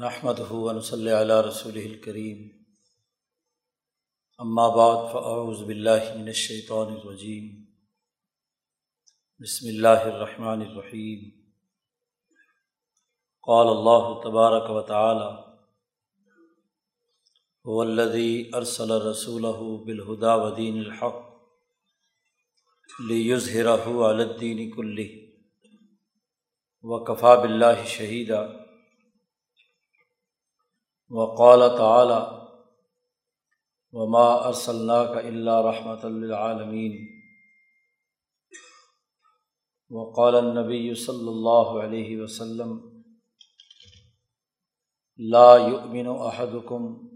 نحمد ہُون صلی علیہ رسول الکریم اما بعد فاعوذ باللہ من الشیطان الرجیم بسم اللہ الرحمن الرحیم قال اللہ تبارک و تعالی هو الذي ارسل رسوله بالهدى ودين الحق ليظهره على الدين كله وكفى بالله شهيدا. وقال تعالی، وما ارسلناک الا رحمۃ للعالمین. وقال النبی صلی اللہ علیہ وسلم، لا يؤمن احدكم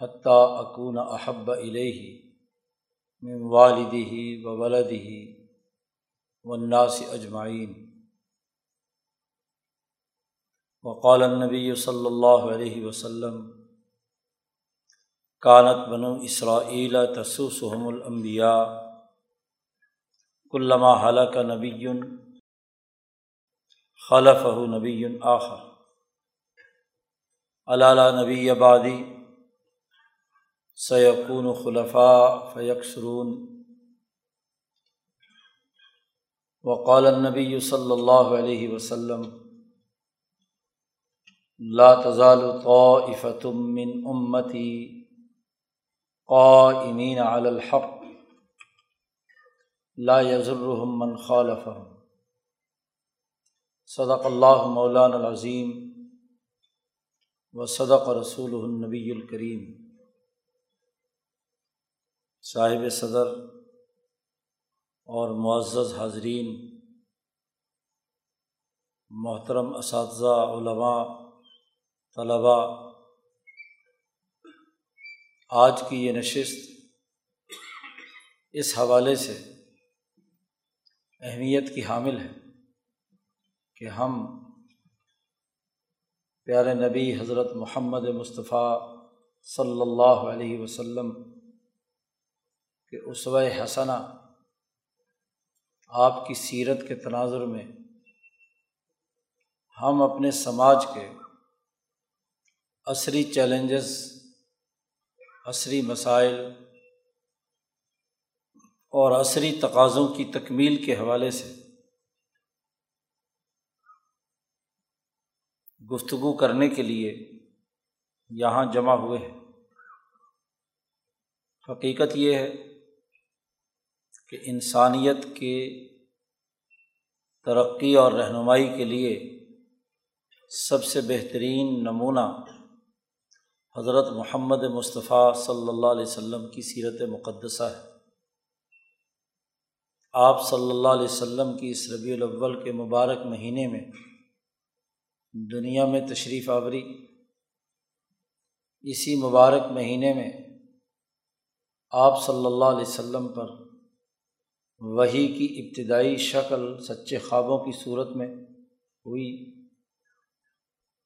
حتى اكون احب الیہ من والده وولده والناس اجمعین. وقال النبی صلی اللہ علیہ وسلم، کانت بنو اسرائیل تسوسحم الانبیاء علامہ حلق نبی خلف نبی آخر۔ علالہ نبی آبادی سیقون خلفاء فیکسرون۔ وقال النبی صلی اللہ علیہ وسلم لا تزال طائفة من امتی قائمین علی الحق. لا يضرهم من خالفهم. صدق اللہ مولان العظیم و صدق رسول النبی الکریم صاحب صدر اور معزز حاضرین، محترم اساتذہ، علماء طلباء، آج کی یہ نشست اس حوالے سے اہمیت کی حامل ہے کہ ہم پیارے نبی حضرت محمد مصطفیٰ صلی اللہ علیہ وسلم کے اسوہ حسنہ آپ کی سیرت کے تناظر میں ہم اپنے سماج کے عصری چیلنجز، عصری مسائل اور عصری تقاضوں کی تکمیل کے حوالے سے گفتگو کرنے کے لیے یہاں جمع ہوئے ہیں۔ حقیقت یہ ہے کہ انسانیت کے ترقی اور رہنمائی کے لیے سب سے بہترین نمونہ حضرت محمد مصطفیٰ صلی اللہ علیہ وسلم کی سیرت مقدسہ ہے۔ آپ صلی اللہ علیہ وسلم کی اس ربیع الاول کے مبارک مہینے میں دنیا میں تشریف آوری۔ اسی مبارک مہینے میں آپ صلی اللہ علیہ وسلم پر وہی کی ابتدائی شکل، سچے خوابوں کی صورت میں ہوئی۔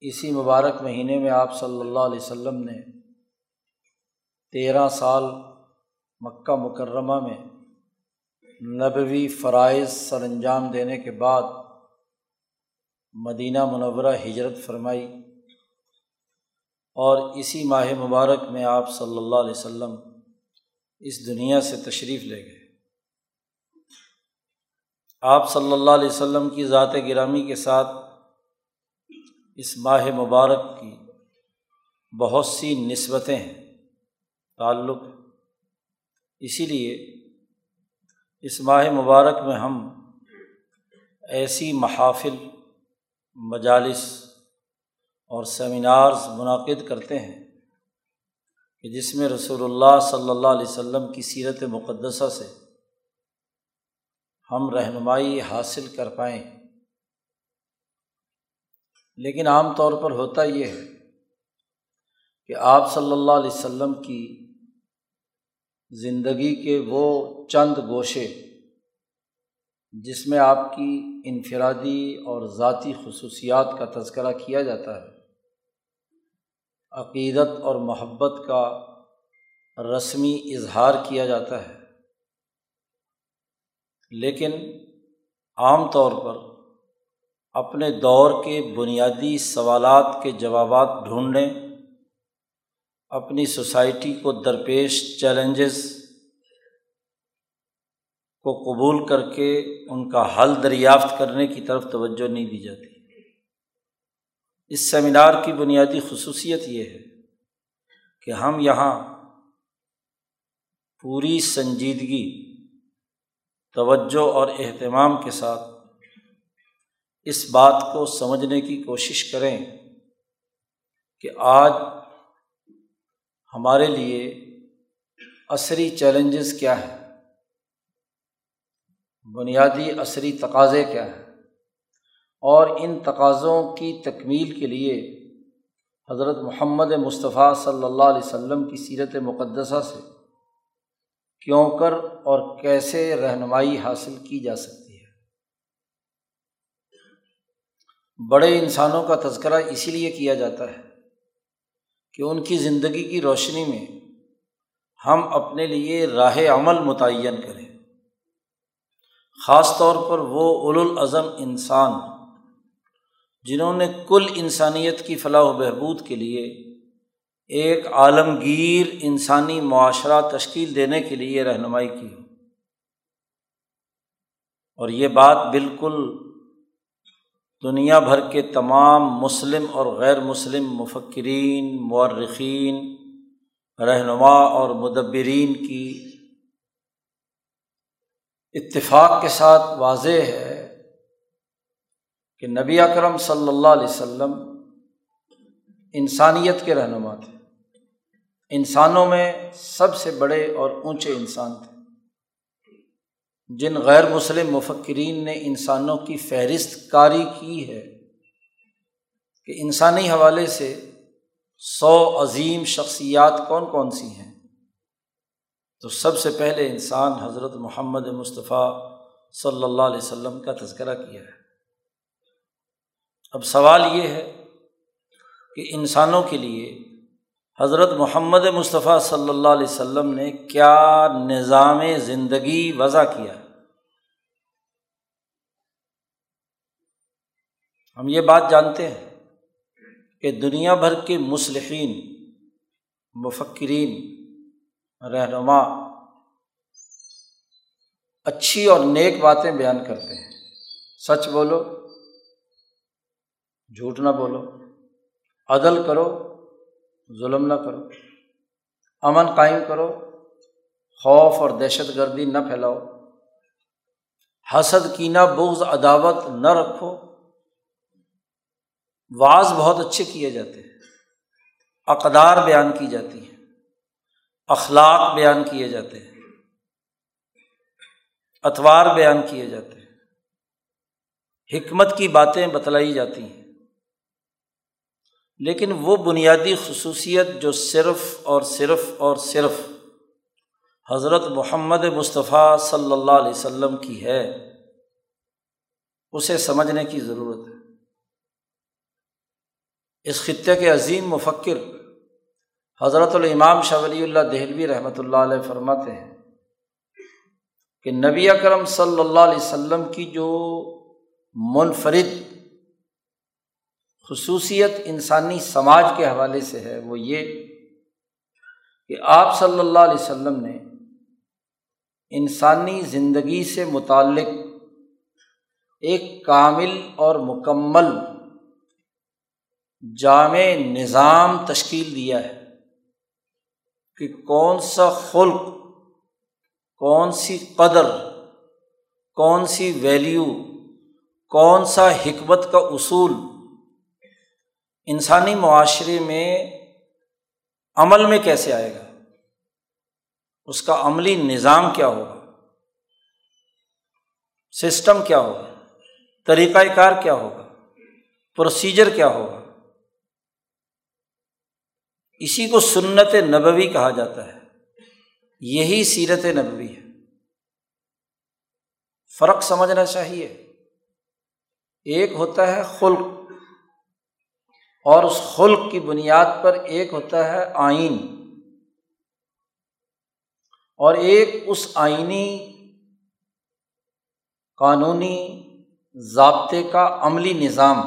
اسی مبارک مہینے میں آپ صلی اللہ علیہ وسلم نے تیرہ سال مکہ مکرمہ میں نبوی فرائض سر انجام دینے کے بعد مدینہ منورہ ہجرت فرمائی اور اسی ماہ مبارک میں آپ صلی اللہ علیہ وسلم اس دنیا سے تشریف لے گئے۔ آپ صلی اللہ علیہ وسلم کی ذات گرامی کے ساتھ اس ماہ مبارک کی بہت سی نسبتیں ہیں، تعلق۔ اسی لیے اس ماہ مبارک میں ہم ایسی محافل، مجالس اور سیمینارز منعقد کرتے ہیں کہ جس میں رسول اللہ صلی اللہ علیہ وسلم کی سیرت مقدسہ سے ہم رہنمائی حاصل کر پائیں۔ لیکن عام طور پر ہوتا یہ ہے کہ آپ صلی اللہ علیہ وسلم کی زندگی کے وہ چند گوشے جس میں آپ کی انفرادی اور ذاتی خصوصیات کا تذکرہ کیا جاتا ہے، عقیدت اور محبت کا رسمی اظہار کیا جاتا ہے۔ لیکن عام طور پر اپنے دور کے بنیادی سوالات کے جوابات ڈھونڈیں۔ اپنی سوسائٹی کو درپیش چیلنجز کو قبول کر کے ان کا حل دریافت کرنے کی طرف توجہ نہیں دی جاتی۔ اس سیمینار کی بنیادی خصوصیت یہ ہے کہ ہم یہاں پوری سنجیدگی، توجہ اور اہتمام کے ساتھ اس بات کو سمجھنے کی کوشش کریں کہ آج ہمارے لیے عصری چیلنجز کیا ہیں؟ بنیادی عصری تقاضے کیا ہیں؟ اور ان تقاضوں کی تکمیل کے لیے حضرت محمد مصطفیٰ صلی اللہ علیہ وسلم کی سیرت مقدسہ سے کیوں کر اور کیسے رہنمائی حاصل کی جا سکتی بڑے انسانوں کا تذکرہ اسی لیے کیا جاتا ہے کہ ان کی زندگی کی روشنی میں ہم اپنے لیے راہ عمل متعین کریں۔ خاص طور پر وہ الاظم انسان جنہوں نے کل انسانیت کی فلاح و بہبود کے لیے ایک عالمگیر انسانی معاشرہ تشکیل دینے کے لیے رہنمائی کی۔ اور یہ بات بالکل دنیا بھر کے تمام مسلم اور غیر مسلم مفکرین، مورخین، رہنما اور مدبرین کی اتفاق کے ساتھ واضح ہے کہ نبی اکرم صلی اللہ علیہ وسلم انسانیت کے رہنما تھے۔ انسانوں میں سب سے بڑے اور اونچے انسان تھے۔ جن غیر مسلم مفکرین نے انسانوں کی فہرست کاری کی ہے، کہ انسانی حوالے سے سو عظیم شخصیات کون کون سی ہیں؟ تو سب سے پہلے انسان حضرت محمد مصطفیٰ صلی اللہ علیہ وسلم کا تذکرہ کیا ہے۔ اب سوال یہ ہے کہ انسانوں کے لیے حضرت محمد مصطفیٰ صلی اللہ علیہ وسلم نے کیا نظام زندگی وضع کیا؟ ہم یہ بات جانتے ہیں کہ دنیا بھر کے مصلحین، مفکرین، رہنما اچھی اور نیک باتیں بیان کرتے ہیں۔ سچ بولو، جھوٹ نہ بولو، عدل کرو ظلم نہ کرو۔ امن قائم کرو۔ خوف اور دہشت گردی نہ پھیلاؤ۔ حسد کینہ بغض، عداوت نہ رکھو۔ بعض بہت اچھے کیے جاتے ہیں۔ اقدار بیان کی جاتی ہیں۔ اخلاق بیان کیے جاتے ہیں۔ اتوار بیان کیے جاتے ہیں۔ حکمت کی باتیں بتلائی جاتی ہیں۔ لیکن وہ بنیادی خصوصیت جو صرف اور صرف اور صرف حضرت محمد مصطفیٰ صلی اللہ علیہ وسلم کی ہے، اسے سمجھنے کی ضرورت ہے۔ اس خطے کے عظیم مفکر حضرت الامام شاہ ولی اللہ دہلوی رحمۃ اللہ علیہ فرماتے ہیں کہ نبی اکرم صلی اللہ علیہ وسلم کی جو منفرد خصوصیت انسانی سماج کے حوالے سے ہے وہ یہ کہ آپ صلی اللہ علیہ وسلم نے انسانی زندگی سے متعلق ایک کامل اور مکمل جامع نظام تشکیل دیا ہے کہ کون سا خلق، کون سی قدر، کون سی ویلیو کون سا حکمت کا اصول انسانی معاشرے میں عمل میں کیسے آئے گا؟ اس کا عملی نظام کیا ہوگا؟ سسٹم کیا ہوگا؟ طریقۂ کار کیا ہوگا؟ پروسیجر کیا ہوگا؟ اسی کو سنت نبوی کہا جاتا ہے۔ یہی سیرت نبوی ہے۔ فرق سمجھنا چاہیے۔ ایک ہوتا ہے خلق۔ اور اس خلق کی بنیاد پر ایک ہوتا ہے آئین۔ اور ایک اس آئینی قانونی ضابطے کا عملی نظام۔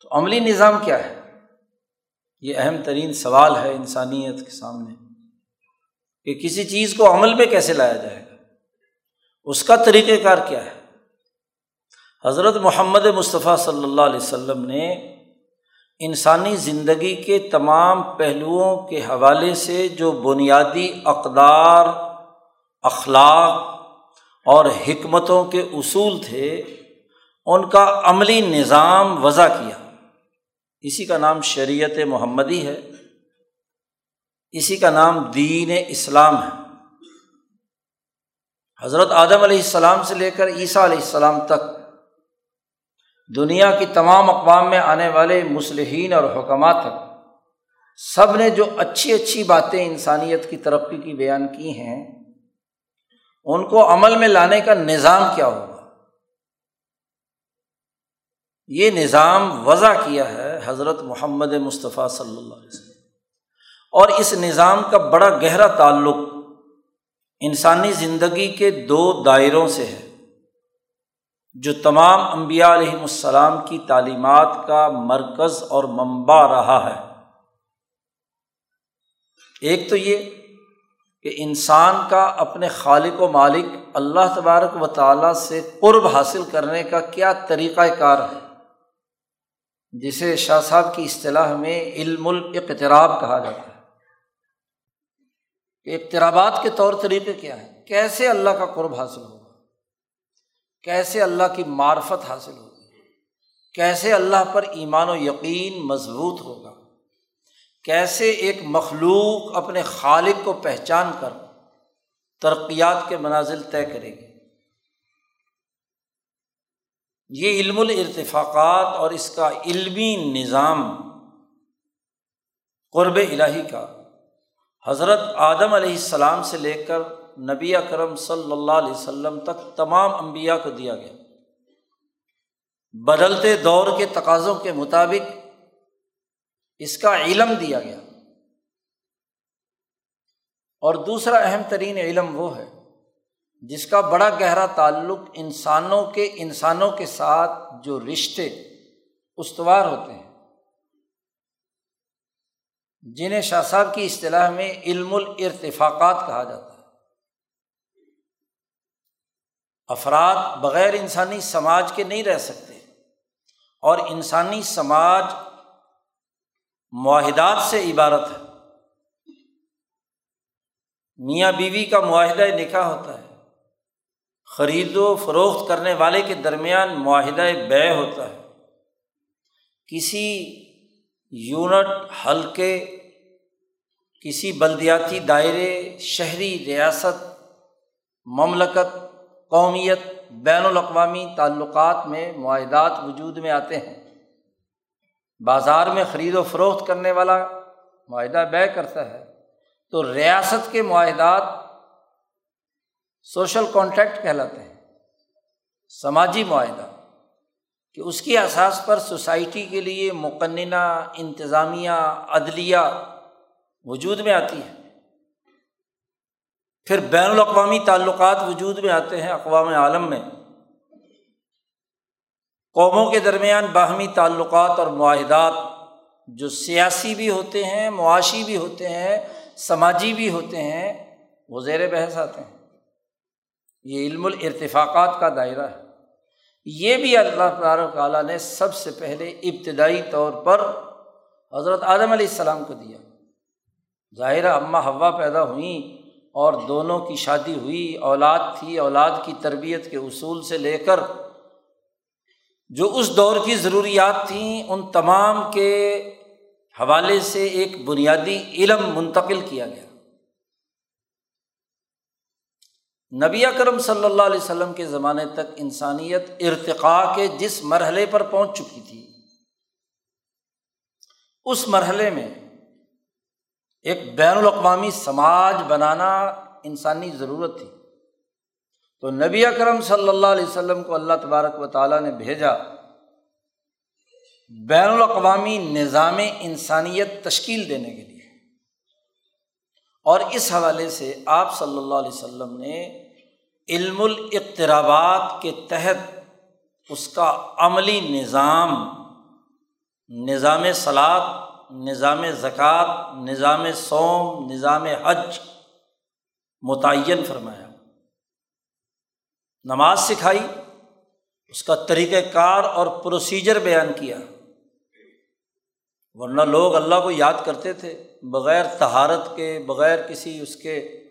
تو عملی نظام کیا ہے؟ یہ اہم ترین سوال ہے انسانیت کے سامنے کہ کسی چیز کو عمل میں کیسے لایا جائے گا؟ اس کا طریقۂ کار کیا ہے؟ حضرت محمد مصطفیٰ صلی اللہ علیہ وسلم نے انسانی زندگی کے تمام پہلوؤں کے حوالے سے جو بنیادی اقدار، اخلاق اور حکمتوں کے اصول تھے، ان کا عملی نظام وضع کیا۔ اسی کا نام شریعت محمدی ہے، اسی کا نام دین اسلام ہے۔ حضرت آدم علیہ السلام سے لے کر عیسیٰ علیہ السلام تک دنیا کی تمام اقوام میں آنے والے مسلحین اور حکمات تک سب نے جو اچھی اچھی باتیں انسانیت کی ترقی کی بیان کی ہیں، ان کو عمل میں لانے کا نظام کیا ہوگا؟ یہ نظام وضع کیا ہے حضرت محمد مصطفیٰ صلی اللہ علیہ وسلم۔ اور اس نظام کا بڑا گہرا تعلق انسانی زندگی کے دو دائروں سے ہے۔ جو تمام امبیا علیہم السلام کی تعلیمات کا مرکز اور منبع رہا ہے۔ ایک تو یہ کہ انسان کا اپنے خالق و مالک اللہ تبارک و تعالیٰ سے قرب حاصل کرنے کا کیا طریقۂ کار ہے، جسے شاہ صاحب کی اصطلاح میں علم الاقتراب کہا جاتا ہے۔ کہ اقترابات کے طور طریقے کیا ہیں؟ کیسے اللہ کا قرب حاصل ہوگا؟ کیسے اللہ کی معرفت حاصل ہوگی؟ کیسے اللہ پر ایمان و یقین مضبوط ہوگا؟ کیسے ایک مخلوق اپنے خالق کو پہچان کر ترقیات کے منازل طے کرے گی؟ یہ علم الرتفاقات اور اس کا علمی نظام قرب الہی کا حضرت آدم علیہ السلام سے لے کر نبی اکرم صلی اللہ علیہ وسلم تک تمام انبیاء کو دیا گیا۔ بدلتے دور کے تقاضوں کے مطابق اس کا علم دیا گیا۔ اور دوسرا اہم ترین علم وہ ہے جس کا بڑا گہرا تعلق انسانوں کے انسانوں کے ساتھ جو رشتے استوار ہوتے ہیں، جنہیں شاہ صاحب کی اصطلاح میں علم الرتفاقات کہا جاتا ہے۔ افراد بغیر انسانی سماج کے نہیں رہ سکتے اور انسانی سماج معاہدات سے عبارت ہے۔ میاں بیوی کا معاہدہ نکاح ہوتا ہے۔ خرید و فروخت کرنے والے کے درمیان معاہدہ بے ہوتا ہے۔ کسی یونٹ حلقے، کسی بلدیاتی دائرے، شہری ریاست، مملکت قومیت بین الاقوامی تعلقات میں معاہدات وجود میں آتے ہیں۔ بازار میں خرید و فروخت کرنے والا معاہدہ بے کرتا ہے۔ تو ریاست کے معاہدات سوشل کانٹیکٹ کہلاتے ہیں۔ سماجی معاہدہ کہ اس کی اثاث پر سوسائٹی کے لیے مقننہ، انتظامیہ، عدلیہ وجود میں آتی ہے۔ پھر بین الاقوامی تعلقات وجود میں آتے ہیں اقوام عالم میں۔ قوموں کے درمیان باہمی تعلقات اور معاہدات جو سیاسی بھی ہوتے ہیں، معاشی بھی ہوتے ہیں، سماجی بھی ہوتے ہیں، وہ زیر بحث آتے ہیں۔ یہ علم الرتفاقات کا دائرہ ہے۔ یہ بھی اللہ تبارک تعالیٰ نے سب سے پہلے ابتدائی طور پر حضرت اعظم علیہ السلام کو دیا۔ ظاہرہ اماں ہوا پیدا ہوئیں۔ اور دونوں کی شادی ہوئی، اولاد تھی، اولاد کی تربیت کے اصول سے لے کر جو اس دور کی ضروریات تھیں، ان تمام کے حوالے سے ایک بنیادی علم منتقل کیا گیا۔ نبی اکرم صلی اللہ علیہ وسلم کے زمانے تک انسانیت ارتقاء کے جس مرحلے پر پہنچ چکی تھی، اس مرحلے میں ایک بین الاقوامی سماج بنانا انسانی ضرورت تھی۔ تو نبی اکرم صلی اللہ علیہ وسلم کو اللہ تبارک و تعالیٰ نے بھیجا۔ بین الاقوامی نظام انسانیت تشکیل دینے کے لیے۔ اور اس حوالے سے آپ صلی اللہ علیہ وسلم نے علم الاقترابات کے تحت اس کا عملی نظام نظام سلاد نظام زکوٰۃ، نظام سوم نظام حج متعین فرمایا۔ نماز سکھائی، اس کا طریقۂ کار اور پروسیجر بیان کیا۔ ورنہ لوگ اللہ کو یاد کرتے تھے، بغیر تہارت کے، بغیر کسی اس کے۔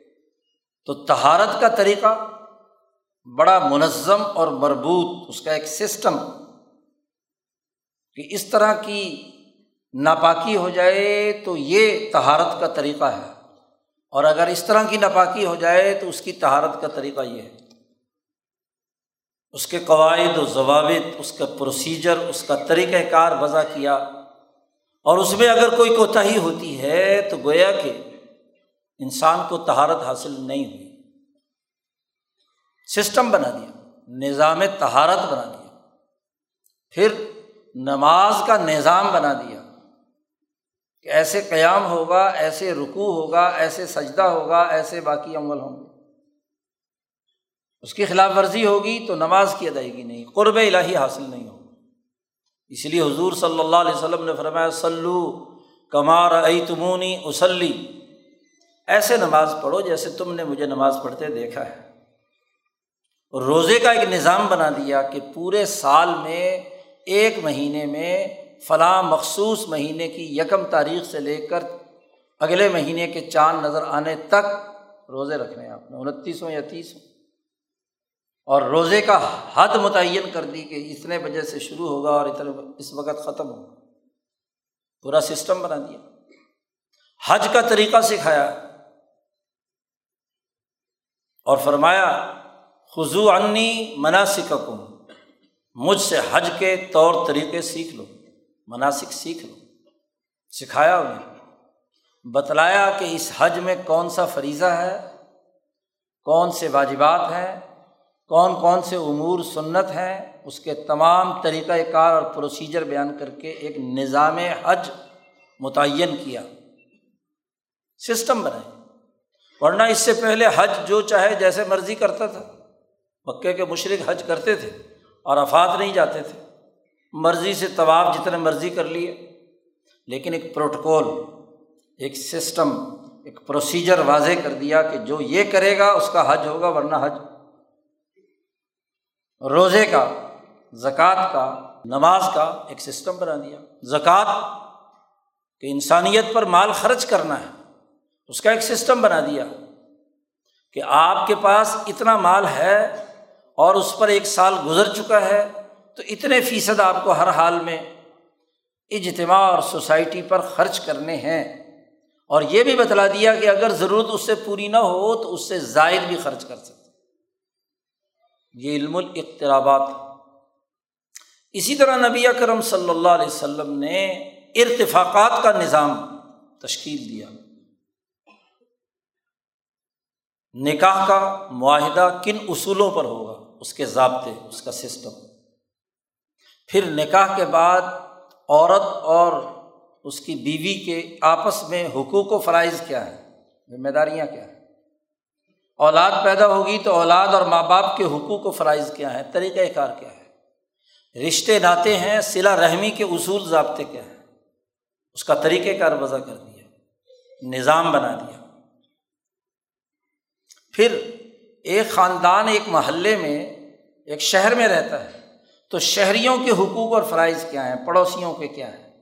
تو تہارت کا طریقہ بڑا منظم اور مربوط، اس کا ایک سسٹم کہ اس طرح کی ناپاکی ہو جائے تو یہ تہارت کا طریقہ ہے۔ اور اگر اس طرح کی ناپاکی ہو جائے تو اس کی تہارت کا طریقہ یہ ہے۔ اس کے قواعد و ضوابط، اس کا پروسیجر اس کا طریقۂ کار وضع کیا۔ اور اس میں اگر کوئی کوتاہی ہوتی ہے تو گویا کہ انسان کو تہارت حاصل نہیں ہوئی۔ سسٹم بنا دیا، نظام تہارت بنا دیا۔ پھر نماز کا نظام بنا دیا۔ کہ ایسے قیام ہوگا، ایسے رکوع ہوگا، ایسے سجدہ ہوگا، ایسے باقی عمل ہوں گے۔ اس کی خلاف ورزی ہوگی تو نماز کی ادائیگی نہیں، قرب الہی حاصل نہیں ہوگی۔ اس لیے حضور صلی اللہ علیہ وسلم نے فرمایا سلو کمار ائی تمونی اسلی ایسے نماز پڑھو جیسے تم نے مجھے نماز پڑھتے دیکھا ہے۔ اور روزے کا ایک نظام بنا دیا کہ پورے سال میں، ایک مہینے میں فلاں مخصوص مہینے کی یکم تاریخ سے لے کر اگلے مہینے کے چاند نظر آنے تک روزے رکھنے آپ نے انتیس ہوں یا تیس ہوں اور روزے کا حد متعین کر دی کہ اتنے بجے سے شروع ہوگا اور اتنے اس وقت ختم ہوگا۔ پورا سسٹم بنا دیا۔ حج کا طریقہ سکھایا۔ اور فرمایا خضو عنی مناسب مجھ سے حج کے طور طریقے سیکھ لو۔ مناسب سیکھ لو۔ سکھایا انہیں۔ بتلایا کہ اس حج میں کون سا فریضہ ہے، کون سے واجبات ہیں، کون کون سے امور سنت ہیں۔ اس کے تمام طریقۂ کار اور پروسیجر بیان کر کے ایک نظام حج متعین کیا۔ سسٹم بنائے۔ ورنہ اس سے پہلے حج جو چاہے جیسے مرضی کرتا تھا۔ مکے کے مشرق حج کرتے تھے اور افات نہیں جاتے تھے۔ مرضی سے طواف جتنے مرضی کر لیے، لیکن ایک پروٹوکول، ایک سسٹم، ایک پروسیجر واضح کر دیا کہ جو یہ کرے گا، اس کا حج ہوگا، ورنہ حج۔ روزے کا، زکوٰۃ کا، نماز کا ایک سسٹم بنا دیا۔ زکوٰۃ کہ انسانیت پر مال خرچ کرنا ہے، اس کا ایک سسٹم بنا دیا کہ آپ کے پاس اتنا مال ہے اور اس پر ایک سال گزر چکا ہے تو اتنے فیصد آپ کو ہر حال میں اجتماع اور سوسائٹی پر خرچ کرنے ہیں۔ اور یہ بھی بتلا دیا کہ اگر ضرورت اس سے پوری نہ ہو تو اس سے زائد بھی خرچ کر سکتے یہ علم الاقترابات اسی طرح نبی کرم صلی اللہ علیہ وسلم نے ارتفاقات کا نظام تشکیل دیا۔ نکاح کا معاہدہ کن اصولوں پر ہوگا؟ اس کے ضابطے، اس کا سسٹم پھر نکاح کے بعد عورت اور اس کی بیوی کے آپس میں حقوق و فرائض کیا ہے ذمہ داریاں کیا ہیں؟ اولاد پیدا ہوگی تو اولاد اور ماں باپ کے حقوق و فرائض کیا ہیں؟ طریقۂ کار کیا ہے رشتے ناتے ہیں صلا رحمی کے اصول ضابطے کیا ہیں؟ اس کا طریقۂ کار وضع کر دیا۔ نظام بنا دیا۔ پھر ایک خاندان، ایک محلے میں، ایک شہر میں رہتا ہے۔ تو شہریوں کے حقوق اور فرائض کیا ہیں؟ پڑوسیوں کے کیا ہیں؟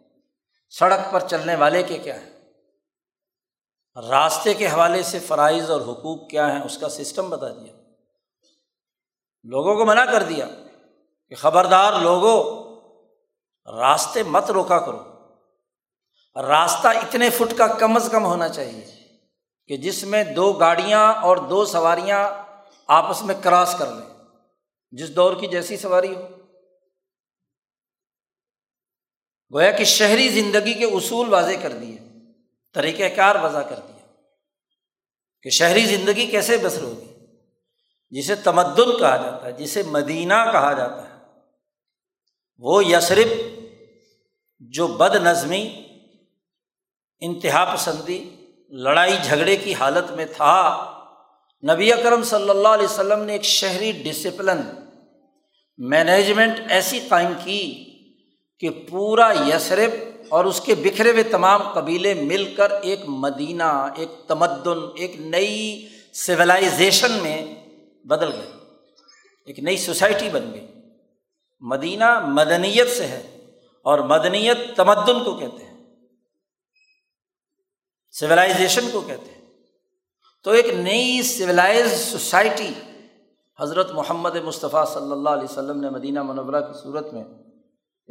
سڑک پر چلنے والے کے کیا ہیں؟ راستے کے حوالے سے فرائض اور حقوق کیا ہیں؟ اس کا سسٹم بتا دیا۔ لوگوں کو منع کر دیا کہ خبردار لوگوں راستے مت روکا کرو۔ راستہ اتنے فٹ کا کم از کم ہونا چاہیے کہ جس میں دو گاڑیاں اور دو سواریاں آپس میں کراس کر لیں۔ جس دور کی جیسی سواری ہو۔ گویا کہ شہری زندگی کے اصول واضح کر دیے طریقۂ کار وضع کر دیا کہ شہری زندگی کیسے بسر ہوگی؟ جسے تمدن کہا جاتا ہے، جسے مدینہ کہا جاتا ہے۔ وہ یسرف جو بد نظمی انتہا پسندی، لڑائی جھگڑے کی حالت میں تھا۔ نبی اکرم صلی اللہ علیہ وسلم نے ایک شہری ڈسپلن مینجمنٹ ایسی قائم کی کہ پورا یسرف اور اس کے بکھرے ہوئے تمام قبیلے مل کر ایک مدینہ، ایک تمدن، ایک نئی سولائزیشن میں بدل گئے۔ ایک نئی سوسائٹی بن گئی۔ مدینہ مدنیت سے ہے اور مدنیت تمدن کو کہتے ہیں۔ سولائزیشن کو کہتے ہیں۔ تو ایک نئی سولائز سوسائٹی حضرت محمد مصطفیٰ صلی اللہ علیہ وسلم نے مدینہ منورہ کی صورت میں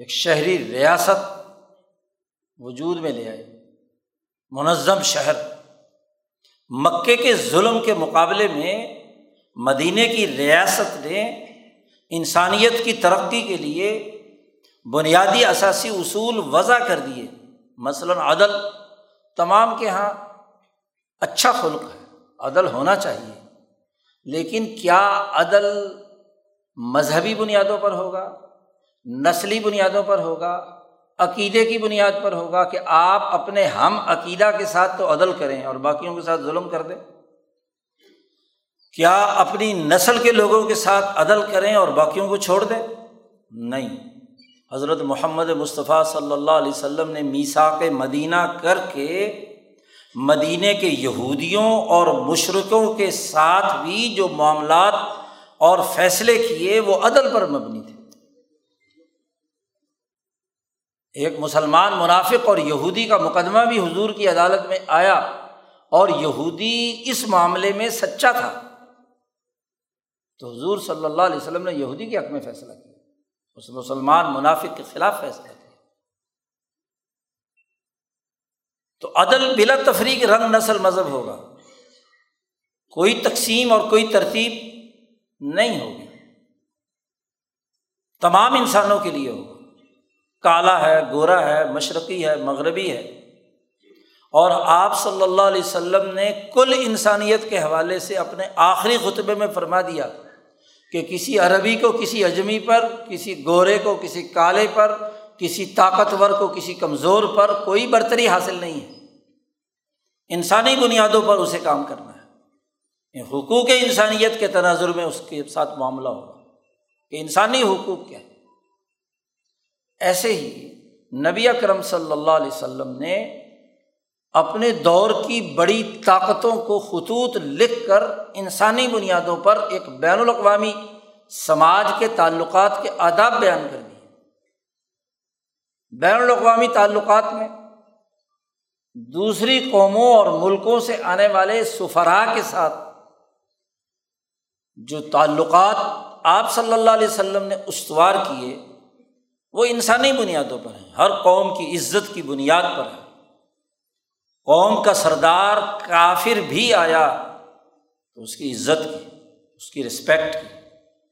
ایک شہری ریاست وجود میں لے آئے منظم شہر۔ مکے کے ظلم کے مقابلے میں مدینہ کی ریاست نے انسانیت کی ترقی کے لیے بنیادی اثاثی اصول وضع کر دیے۔ مثلاً عدل تمام کے یہاں اچھا خلق ہے، عدل ہونا چاہیے۔ لیکن کیا عدل مذہبی بنیادوں پر ہوگا؟ نسلی بنیادوں پر ہوگا، عقیدے کی بنیاد پر ہوگا کہ آپ اپنے ہم عقیدہ کے ساتھ تو عدل کریں اور باقیوں کے ساتھ ظلم کر دیں۔ کیا اپنی نسل کے لوگوں کے ساتھ عدل کریں اور باقیوں کو چھوڑ دیں؟ نہیں۔ حضرت محمد مصطفیٰ صلی اللہ علیہ وسلم نے میساک مدینہ کر کے مدینہ کے یہودیوں اور مشرقوں کے ساتھ بھی جو معاملات اور فیصلے کیے وہ عدل پر مبنی تھے۔ ایک مسلمان منافق اور یہودی کا مقدمہ بھی حضور کی عدالت میں آیا اور یہودی اس معاملے میں سچا تھا۔ تو حضور صلی اللہ علیہ وسلم نے یہودی کے حق میں فیصلہ کیا۔ اس مسلمان منافق کے خلاف فیصلہ کیا۔ تو عدل بلا تفریق رنگ نسل مذہب ہوگا۔ کوئی تقسیم اور کوئی ترتیب نہیں ہوگی۔ تمام انسانوں کے لیے ہوگا۔ کالا ہے، گورا ہے، مشرقی ہے، مغربی ہے۔ اور آپ صلی اللہ علیہ وسلم نے کل انسانیت کے حوالے سے اپنے آخری خطبے میں فرما دیا کہ کسی عربی کو، کسی اجمی پر، کسی گورے کو، کسی کالے پر، کسی طاقتور کو، کسی کمزور پر کوئی برتری حاصل نہیں ہے۔ انسانی بنیادوں پر اسے کام کرنا ہے۔ حقوق انسانیت کے تناظر میں اس کے ساتھ معاملہ ہوگا کہ انسانی حقوق کیا ہے ایسے ہی نبی اکرم صلی اللہ علیہ وسلم نے اپنے دور کی بڑی طاقتوں کو خطوط لکھ کر انسانی بنیادوں پر ایک بین الاقوامی سماج کے تعلقات کے آداب بیان کر دیے۔ بین الاقوامی تعلقات میں دوسری قوموں اور ملکوں سے آنے والے سفرا کے ساتھ جو تعلقات آپ صلی اللہ علیہ وسلم نے استوار کیے وہ انسانی بنیادوں پر ہیں، ہر قوم کی عزت کی بنیاد پر ہے قوم کا سردار کافر بھی آیا تو اس کی عزت کی، اس کی رسپیکٹ کی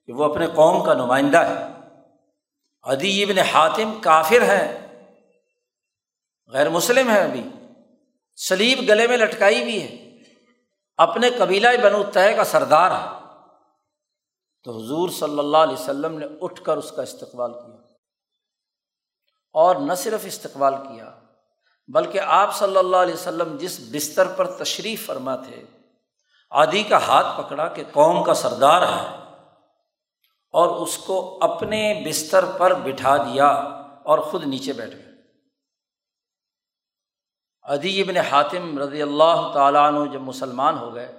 کہ وہ اپنے قوم کا نمائندہ ہے۔ ادی ابن حاتم کافر ہے غیر مسلم ہے ابھی۔ سلیب گلے میں لٹکائی بھی ہے۔ اپنے قبیلہ بنو طے کا سردار ہے۔ تو حضور صلی اللہ علیہ وسلم نے اٹھ کر اس کا استقبال کیا۔ اور نہ صرف استقبال کیا، بلکہ آپ صلی اللہ علیہ وسلم جس بستر پر تشریف فرما تھے آدھی کا ہاتھ پکڑا کہ قوم کا سردار ہے، اور اس کو اپنے بستر پر بٹھا دیا اور خود نیچے بیٹھ گئے۔ ادی ابن حاتم رضی اللہ تعالیٰ عنہ جب مسلمان ہو گئے،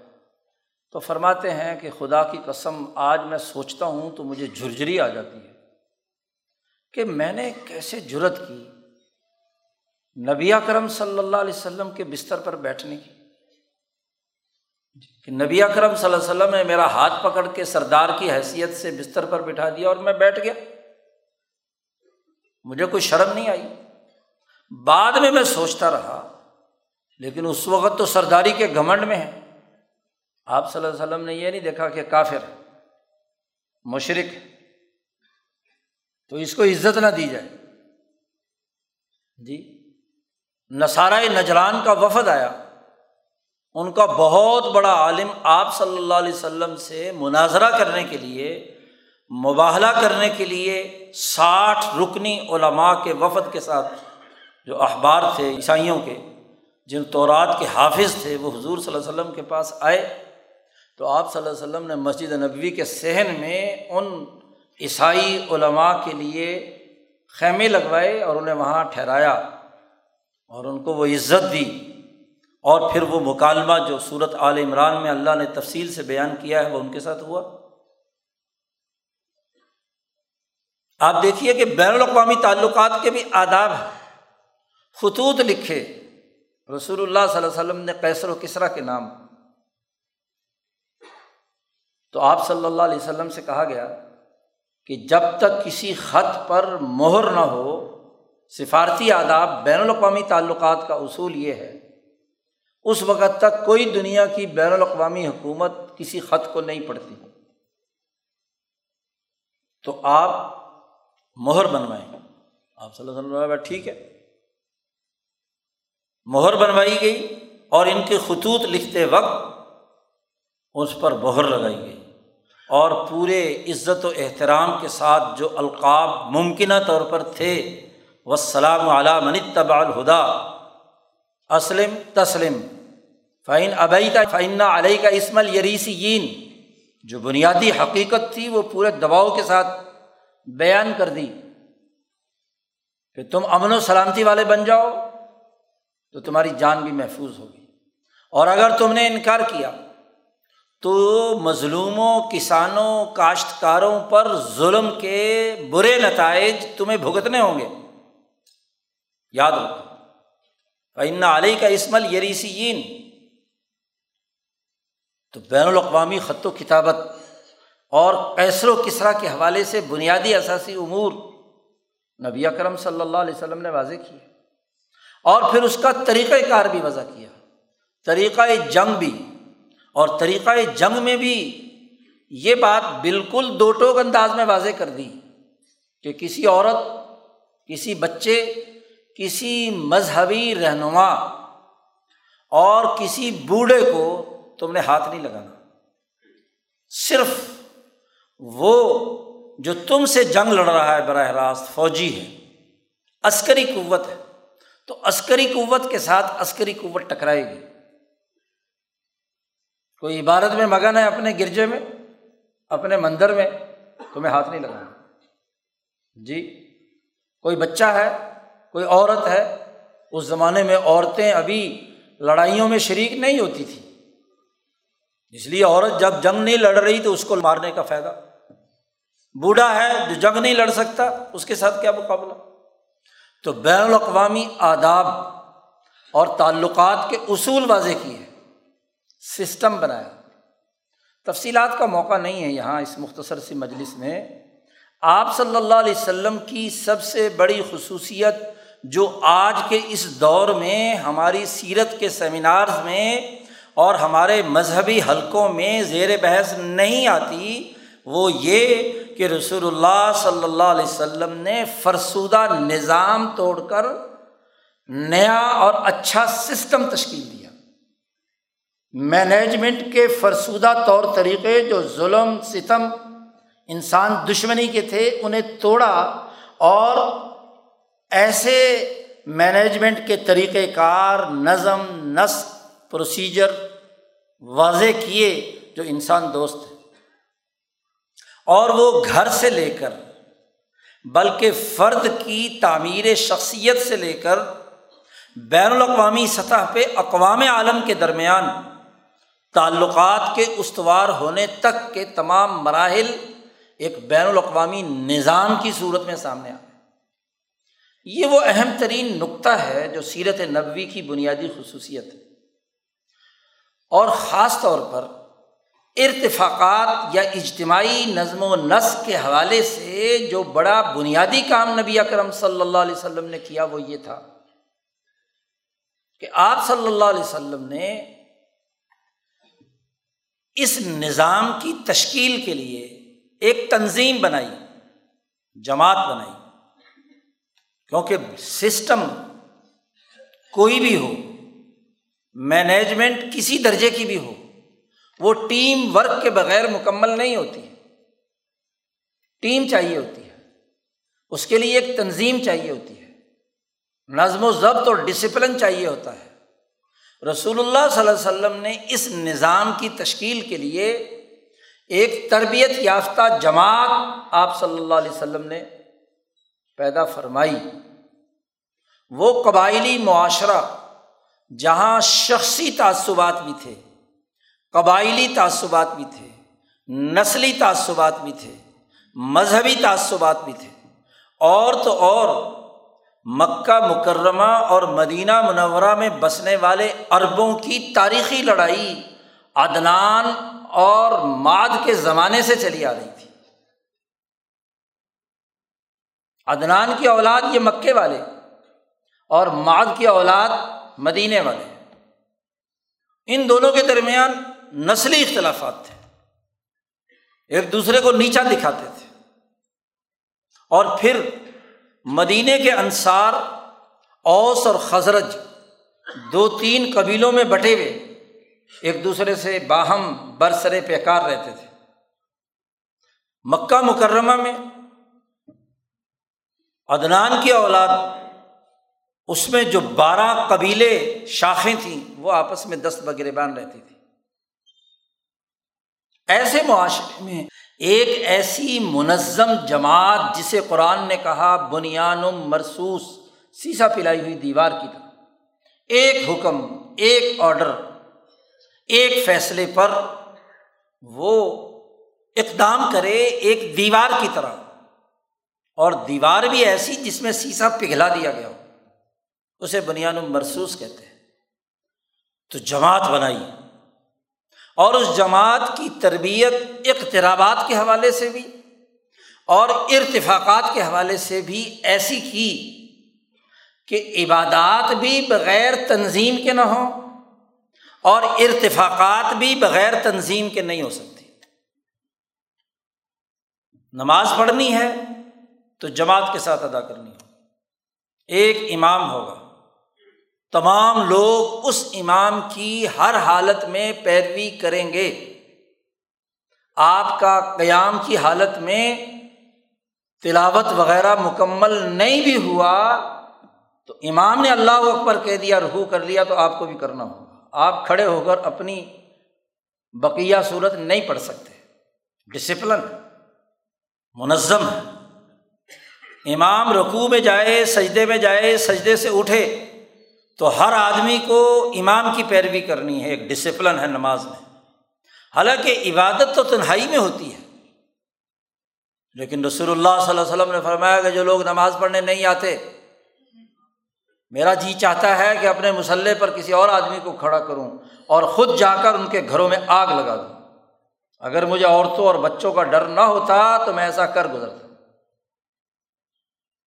تو فرماتے ہیں کہ خدا کی قسم، آج میں سوچتا ہوں تو مجھے جھرجری آ جاتی ہے۔ کہ میں نے کیسے جرت کی؟ نبی کرم صلی اللہ علیہ وسلم کے بستر پر بیٹھنے کی۔ کہ نبی کرم صلی اللہ علیہ وسلم نے میرا ہاتھ پکڑ کے سردار کی حیثیت سے بستر پر بٹھا دیا اور میں بیٹھ گیا۔ مجھے کوئی شرم نہیں آئی۔ بعد میں میں سوچتا رہا، لیکن اس وقت تو سرداری کے گھمنڈ میں ہے۔ آپ صلی اللہ علیہ وسلم نے یہ نہیں دیکھا کہ کافر مشرق تو اس کو عزت نہ دی جائے۔ جی نصارۂ نجران کا وفد آیا۔ ان کا بہت بڑا عالم آپ صلی اللہ علیہ وسلم سے مناظرہ کرنے کے لیے، مباہلہ کرنے کے لیے ساٹھ رکنی علماء کے وفد کے ساتھ جو اخبار تھے، عیسائیوں کے، جن طورات کے حافظ تھے، وہ حضور صلی اللہ علیہ وسلم کے پاس آئے۔ تو آپ صلی اللہ علیہ وسلم نے مسجد نبوی کے صحن میں ان عیسائی علماء کے لیے خیمے لگوائے اور انہیں وہاں ٹھہرایا اور ان کو وہ عزت دی اور پھر وہ مکالمہ جو صورت عال عمران میں اللہ نے تفصیل سے بیان کیا ہے وہ ان کے ساتھ ہوا۔ آپ دیکھیے کہ بین الاقوامی تعلقات کے بھی آداب ہیں۔ خطوط لکھے۔ رسول اللہ صلی اللہ علیہ وسلم نے قیصر و کسرا کے نام۔ تو آپ صلی اللہ علیہ وسلم سے کہا گیا کہ جب تک کسی خط پر مہر نہ ہو، سفارتی آداب بین الاقوامی تعلقات کا اصول یہ ہے، اس وقت تک کوئی دنیا کی بین الاقوامی حکومت کسی خط کو نہیں پڑھتی۔ تو آپ مہر بنوائیں۔ آپ صلی اللہ علیہ وسلم ٹھیک ہے۔ مہر بنوائی گئی اور ان کے خطوط لکھتے وقت اس پر مہر لگائی گئی۔ اور پورے عزت و احترام کے ساتھ جو القاب ممکنہ طور پر تھے وہ سلام علیہ من تبا الہدا۔ اسلم تسلم۔ فعین ابئی کا فعینہ علیہ کا اسمل یریسی جو بنیادی حقیقت تھی، وہ پورے دباؤ کے ساتھ بیان کر دی۔ کہ تم امن و سلامتی والے بن جاؤ تو تمہاری جان بھی محفوظ ہوگی۔ اور اگر تم نے انکار کیا تو مظلوموں، کسانوں، کاشتکاروں پر ظلم کے برے نتائج تمہیں بھگتنے ہوں گے۔ یاد رکھو ان علی کا اسمل یریسی تو بین الاقوامی خط و کتابت اور کیسر و کسرا کے حوالے سے بنیادی اثاثی امور نبی اکرم صلی اللہ علیہ وسلم نے واضح کیے۔ اور پھر اس کا طریقۂ کار بھی وضع کیا طریقۂ جنگ بھی۔ اور طریقۂ جنگ میں بھی یہ بات بالکل دو ٹوک انداز میں واضح کر دی کہ کسی عورت، کسی بچے، کسی مذہبی رہنما اور کسی بوڑھے کو تم نے ہاتھ نہیں لگانا۔ صرف وہ جو تم سے جنگ لڑ رہا ہے براہ راست فوجی ہے، عسکری قوت ہے۔ تو عسکری قوت کے ساتھ عسکری قوت ٹکرائے گی۔ کوئی عبادت میں مگن ہے اپنے گرجے میں؟ اپنے مندر میں؟ تمہیں ہاتھ نہیں لگانا۔ جی کوئی بچہ ہے، کوئی عورت ہے، اس زمانے میں عورتیں ابھی لڑائیوں میں شریک نہیں ہوتی تھیں۔ اس لیے عورت جب جنگ نہیں لڑ رہی تو اس کو مارنے کا فائدہ۔ بوڑھا ہے جو جنگ نہیں لڑ سکتا، اس کے ساتھ کیا مقابلہ؟ تو بین الاقوامی آداب اور تعلقات کے اصول واضح کیے سسٹم بنایا تفصیلات کا موقع نہیں ہے یہاں اس مختصر سی مجلس میں۔ آپ صلی اللہ علیہ وسلم کی سب سے بڑی خصوصیت جو آج کے اس دور میں ہماری سیرت کے سیمینارز میں اور ہمارے مذہبی حلقوں میں زیر بحث نہیں آتی، وہ یہ کہ رسول اللہ صلی اللہ علیہ وسلم نے فرسودہ نظام توڑ کر نیا اور اچھا سسٹم تشکیل دیا۔ مینجمنٹ کے فرسودہ طور طریقے جو ظلم، ستم، انسان دشمنی کے تھے، انہیں توڑا اور ایسے مینجمنٹ کے طریقۂ کار، نظم، نسق پروسیجر واضح کیے جو انسان دوست ہے۔ اور وہ گھر سے لے کر، بلکہ فرد کی تعمیر شخصیت سے لے کر، بین الاقوامی سطح پہ اقوام عالم کے درمیان تعلقات کے استوار ہونے تک کے تمام مراحل ایک بین الاقوامی نظام کی صورت میں سامنے آئے یہ وہ اہم ترین نقطہ ہے جو سیرت نبوی کی بنیادی خصوصیت ہے۔ اور خاص طور پر ارتفاقات یا اجتماعی نظم و نسق کے حوالے سے جو بڑا بنیادی کام نبی اکرم صلی اللہ علیہ وسلم نے کیا وہ یہ تھا کہ آپ صلی اللہ علیہ وسلم نے اس نظام کی تشکیل کے لیے ایک تنظیم بنائی، جماعت بنائی۔ کیونکہ سسٹم کوئی بھی ہو، مینجمنٹ کسی درجے کی بھی ہو، وہ ٹیم ورک کے بغیر مکمل نہیں ہوتی ٹیم چاہیے ہوتی ہے، اس کے لیے ایک تنظیم چاہیے ہوتی ہے۔ نظم و ضبط اور ڈسپلن چاہیے ہوتا ہے۔ رسول اللہ صلی اللہ علیہ وسلم نے اس نظام کی تشکیل کے لیے ایک تربیت یافتہ جماعت آپ صلی اللہ علیہ وسلم نے پیدا فرمائی۔ وہ قبائلی معاشرہ جہاں شخصی تعصبات بھی تھے، قبائلی تعصبات بھی تھے، نسلی تعصبات بھی تھے، مذہبی تعصبات بھی تھے۔ اور تو اور مکہ مکرمہ اور مدینہ منورہ میں بسنے والے عربوں کی تاریخی لڑائی عدنان اور ماد کے زمانے سے چلی آ رہی تھی۔ عدنان کی اولاد یہ مکے والے اور ماد کی اولاد مدینے والے۔ ان دونوں کے درمیان نسلی اختلافات تھے۔ ایک دوسرے کو نیچا دکھاتے تھے۔ اور پھر مدینے کے انصار، اوس اور خزرج دو تین قبیلوں میں بٹے ہوئے۔ ایک دوسرے سے باہم برسر پیکار رہتے تھے۔ مکہ مکرمہ میں ادنان کی اولاد، اس میں جو بارہ قبیلے شاخیں تھیں، وہ آپس میں دست بگربان رہتی تھی۔ ایسے معاشرے میں ایک ایسی منظم جماعت جسے قرآن نے کہا بنیان مرسوس، سیسا پلائی ہوئی دیوار کی طرح ایک حکم، ایک آڈر ایک فیصلے پر وہ اقدام کرے ایک دیوار کی طرح۔ اور دیوار بھی ایسی جس میں سیسا پگھلا دیا گیا ہو۔ اسے بنیاد مرسوس کہتے ہیں۔ تو جماعت بنائی۔ اور اس جماعت کی تربیت اقترابات کے حوالے سے بھی اور ارتفاقات کے حوالے سے بھی ایسی کی کہ عبادات بھی بغیر تنظیم کے نہ ہوں اور ارتفاقات بھی بغیر تنظیم کے نہیں ہو سکتی نماز پڑھنی ہے تو جماعت کے ساتھ ادا کرنی ہو ایک امام ہوگا۔ تمام لوگ اس امام کی ہر حالت میں پیروی کریں گے۔ آپ کا قیام کی حالت میں تلاوت وغیرہ مکمل نہیں بھی ہوا تو امام نے اللہ اکبر کہہ دیا رحو کر لیا تو آپ کو بھی کرنا ہوگا۔ آپ کھڑے ہو کر اپنی بقیہ صورت نہیں پڑھ سکتے۔ ڈسپلن، منظم۔ ہے امام رقو میں جائے، سجدے میں جائے، سجدے سے اٹھے۔ تو ہر آدمی کو امام کی پیروی کرنی ہے، ایک ڈسپلن ہے نماز میں۔ حالانکہ عبادت تو تنہائی میں ہوتی ہے۔ لیکن رسول اللہ صلی اللہ علیہ وسلم نے فرمایا کہ جو لوگ نماز پڑھنے نہیں آتے، میرا جی چاہتا ہے کہ اپنے مسلح پر کسی اور آدمی کو کھڑا کروں اور خود جا کر ان کے گھروں میں آگ لگا دوں۔ اگر مجھے عورتوں اور بچوں کا ڈر نہ ہوتا تو میں ایسا کر گزرتا۔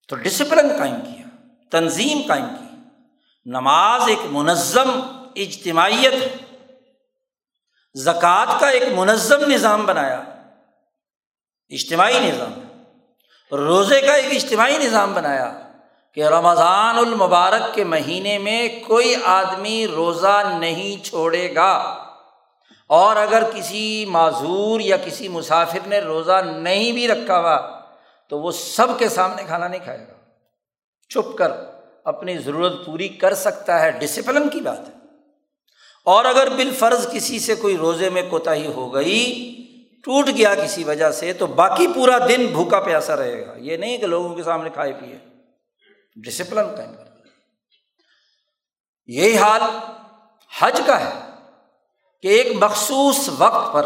تو ڈسپلن قائم کیا، تنظیم قائم کی نماز ایک منظم اجتماعیت زکوٰۃ کا ایک منظم نظام بنایا۔ اجتماعی نظام۔ روزے کا ایک اجتماعی نظام بنایا کہ رمضان المبارک کے مہینے میں کوئی آدمی روزہ نہیں چھوڑے گا۔ اور اگر کسی معذور یا کسی مسافر نے روزہ نہیں بھی رکھا ہوا تو وہ سب کے سامنے کھانا نہیں کھائے گا۔ چھپ کر۔ اپنی ضرورت پوری کر سکتا ہے ڈسپلن کی بات ہے۔ اور اگر بال فرض کسی سے کوئی روزے میں کوتاہی ہو گئی، ٹوٹ گیا کسی وجہ سے، تو باقی پورا دن بھوکا پیاسا رہے گا۔ یہ نہیں کہ لوگوں کے سامنے کھائے پیے۔ ڈسپلن قائم کر یہی حال حج کا ہے کہ ایک مخصوص وقت پر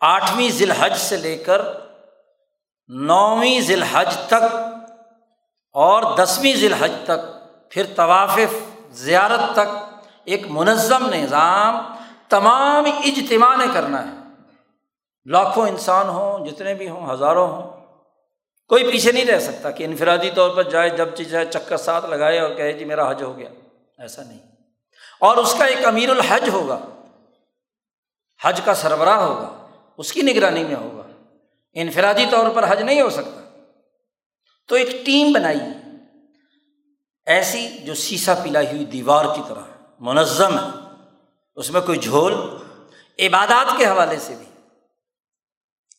آٹھویں ذی الحج سے لے کر نویں ذی الحج تک اور دسویں ذی الحج تک، پھر طواف زیارت تک، ایک منظم نظام، تمام اجتماع نے کرنا ہے۔ لاکھوں انسان ہوں، جتنے بھی ہوں، ہزاروں ہوں، کوئی پیچھے نہیں رہ سکتا کہ انفرادی طور پر جائے، جب چیز ہے چکر ساتھ لگائے اور کہے جی میرا حج ہو گیا۔ ایسا نہیں۔ اور اس کا ایک امیر الحج ہوگا۔ حج کا سربراہ ہوگا۔ اس کی نگرانی میں ہوگا۔ انفرادی طور پر حج نہیں ہو سکتا۔ تو ایک ٹیم بنائی۔ ایسی جو سیسا پلائی ہوئی دیوار کی طرح منظم ہے۔ اس میں کوئی جھول۔ عبادات کے حوالے سے بھی۔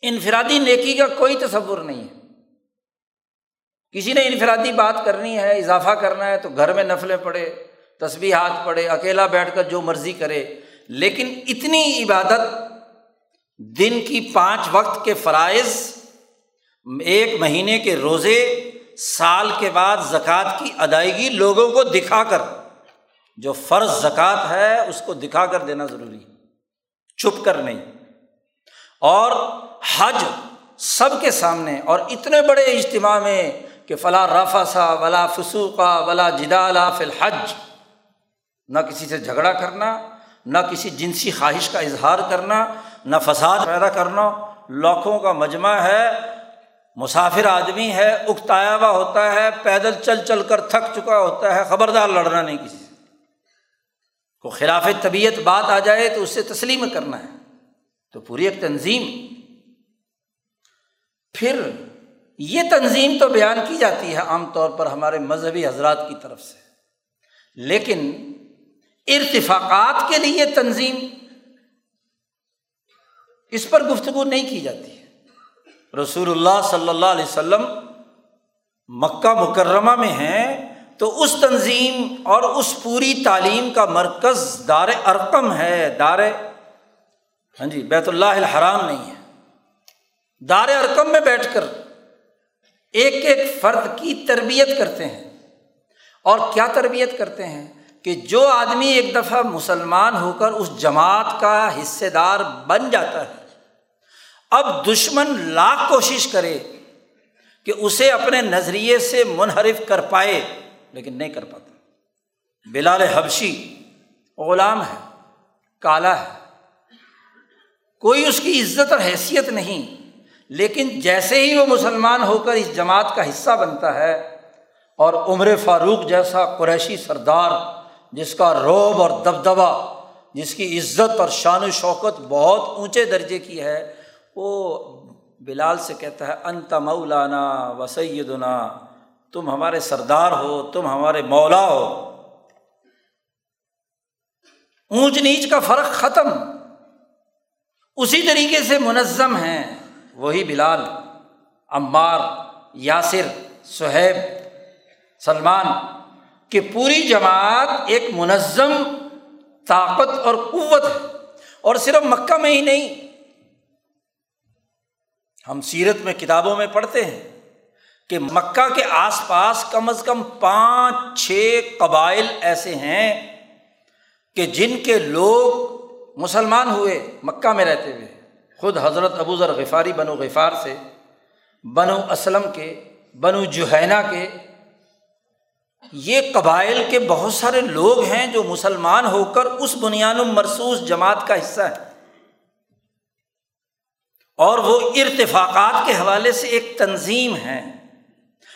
انفرادی نیکی کا کوئی تصور نہیں ہے۔ کسی نے انفرادی بات کرنی ہے، اضافہ کرنا ہے تو گھر میں نفلیں پڑے تصویر ہاتھ پڑے اکیلا بیٹھ کر جو مرضی کرے۔ لیکن اتنی عبادت دن کی پانچ وقت کے فرائض، ایک مہینے کے روزے، سال کے بعد زکوٰۃ کی ادائیگی لوگوں کو دکھا کر، جو فرض زکوٰۃ ہے اس کو دکھا کر دینا ضروری ہے۔ چھپ کر نہیں۔ اور حج سب کے سامنے، اور اتنے بڑے اجتماع میں کہ فلاں رفا سا ولا فسوقہ ولا جدالا فی الحج۔ نہ کسی سے جھگڑا کرنا نہ کسی جنسی خواہش کا اظہار کرنا، نہ فساد پیدا کرنا، لاکھوں کا مجمع ہے، مسافر آدمی ہے، اکتایا ہوا ہوتا ہے، پیدل چل چل کر تھک چکا ہوتا ہے، خبردار لڑنا نہیں کسی سے۔ کو خلاف طبیعت بات آ جائے تو اس سے تسلیم کرنا ہے۔ تو پوری ایک تنظیم۔ پھر یہ تنظیم تو بیان کی جاتی ہے عام طور پر ہمارے مذہبی حضرات کی طرف سے۔ لیکن ارتفاقات کے لیے تنظیم۔ اس پر گفتگو نہیں کی جاتی۔ ہے رسول اللہ صلی اللہ علیہ وسلم مکہ مکرمہ میں ہیں تو اس تنظیم اور اس پوری تعلیم کا مرکز دار ارقم ہے۔ دار ہاں جی بیت اللہ الحرام نہیں ہے۔ دار ارقم میں بیٹھ کر ایک ایک فرد کی تربیت کرتے ہیں۔ اور کیا تربیت کرتے ہیں؟ کہ جو آدمی ایک دفعہ مسلمان ہو کر اس جماعت کا حصے دار بن جاتا ہے، اب دشمن لاکھ کوشش کرے کہ اسے اپنے نظریے سے منحرف کر پائے، لیکن نہیں کر پاتا۔ بلال حبشی غلام ہے، کالا ہے۔ کوئی اس کی عزت اور حیثیت نہیں، لیکن جیسے ہی وہ مسلمان ہو کر اس جماعت کا حصہ بنتا ہے اور عمر فاروق جیسا قریشی سردار جس کا روب اور دبدبا جس کی عزت اور شان و شوکت بہت اونچے درجے کی ہے، وہ بلال سے کہتا ہے، انت مولانا وسیدنا تم ہمارے سردار ہو، تم ہمارے مولا ہو۔ اونچ نیچ کا فرق ختم۔ اسی طریقے سے منظم ہیں۔ وہی بلال، عمار، یاسر، سہیب، سلمان کہ پوری جماعت ایک منظم طاقت اور قوت ہے اور صرف مکہ میں ہی نہیں۔ ہم سیرت میں کتابوں میں پڑھتے ہیں کہ مکہ کے آس پاس کم از کم پانچ چھ قبائل ایسے ہیں کہ جن کے لوگ مسلمان ہوئے مکہ میں رہتے ہوئے۔ خود حضرت ابو ذر غفاری بنو غفار سے، بنو اسلم کے، بنو جوہینا کے یہ قبائل کے بہت سارے لوگ ہیں جو مسلمان ہو کر اس بنیاد مرسوس جماعت کا حصہ ہے اور وہ ارتفاقات کے حوالے سے ایک تنظیم ہے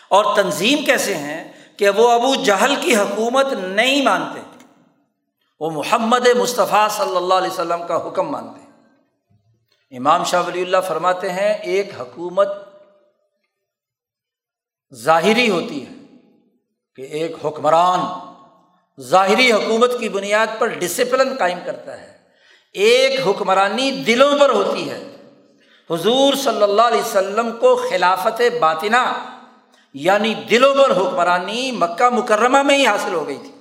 اور تنظیم کیسے ہیں کہ وہ ابو جہل کی حکومت نہیں مانتے۔ وہ محمد مصطفیٰ صلی اللہ علیہ وسلم کا حکم مانتے۔ ہیں امام شاہ ولی اللہ فرماتے ہیں، ایک حکومت ظاہری ہوتی ہے۔ کہ ایک حکمران ظاہری حکومت کی بنیاد پر ڈسپلن قائم کرتا ہے۔ ایک حکمرانی دلوں پر ہوتی ہے۔ حضور صلی اللہ علیہ وسلم کو خلافت باطنا یعنی دلوں پر حکمرانی مکہ مکرمہ میں ہی حاصل ہو گئی تھی۔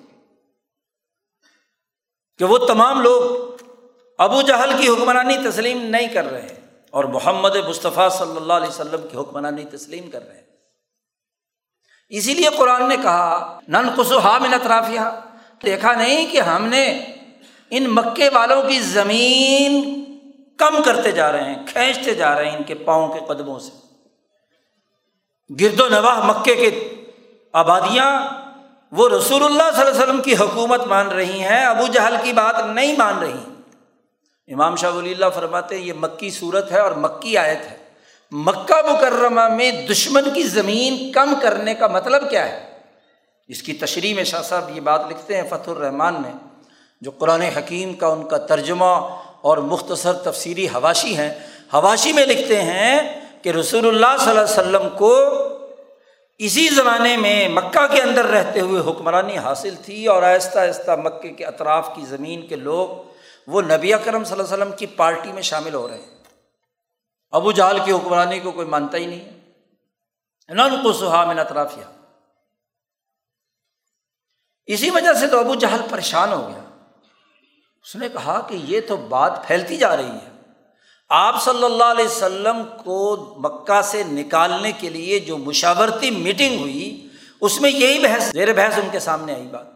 کہ وہ تمام لوگ ابو جہل کی حکمرانی تسلیم نہیں کر رہے اور محمد مصطفیٰ صلی اللہ علیہ وسلم کی حکمرانی تسلیم کر رہے ہیں۔ اسی لیے قرآن نے کہا نن قسو ہا من اطرافیہ۔ دیکھا نہیں کہ ہم نے ان مکے والوں کی زمین کم کرتے جا رہے ہیں، کھینچتے جا رہے ہیں ان کے پاؤں کے قدموں سے۔ گرد و نواح مکے کے آبادیاں، وہ رسول اللہ صلی اللہ علیہ وسلم کی حکومت مان رہی ہیں، ابو جہل کی بات نہیں مان رہی۔ امام شاہ ولی اللہ فرماتے ہیں، یہ مکی صورت ہے اور مکی آیت ہے۔ مکہ مکرمہ میں دشمن کی زمین کم کرنے کا مطلب کیا ہے؟ اس کی تشریح میں شاہ صاحب یہ بات لکھتے ہیں فتح الرحمان میں، جو قرآن حکیم کا ان کا ترجمہ اور مختصر تفصیلی حواشی ہیں۔ حواشی میں لکھتے ہیں کہ رسول اللہ صلی اللہ علیہ وسلم کو اسی زمانے میں مکہ کے اندر رہتے ہوئے حکمرانی حاصل تھی اور آہستہ آہستہ مکے کے اطراف کی زمین کے لوگ وہ نبی اکرم صلی اللہ علیہ وسلم کی پارٹی میں شامل ہو رہے ہیں۔ ابو جہل کی حکمرانی کو کوئی مانتا ہی نہیں نن کو سہا سہامن اطرافیہ۔ اسی وجہ سے تو ابو جہل پریشان ہو گیا۔ اس نے کہا کہ یہ تو بات پھیلتی جا رہی ہے۔ آپ صلی اللہ علیہ وسلم کو مکہ سے نکالنے کے لیے جو مشاورتی میٹنگ ہوئی، اس میں یہی بحث، زیر بحث ان کے سامنے آئی بات۔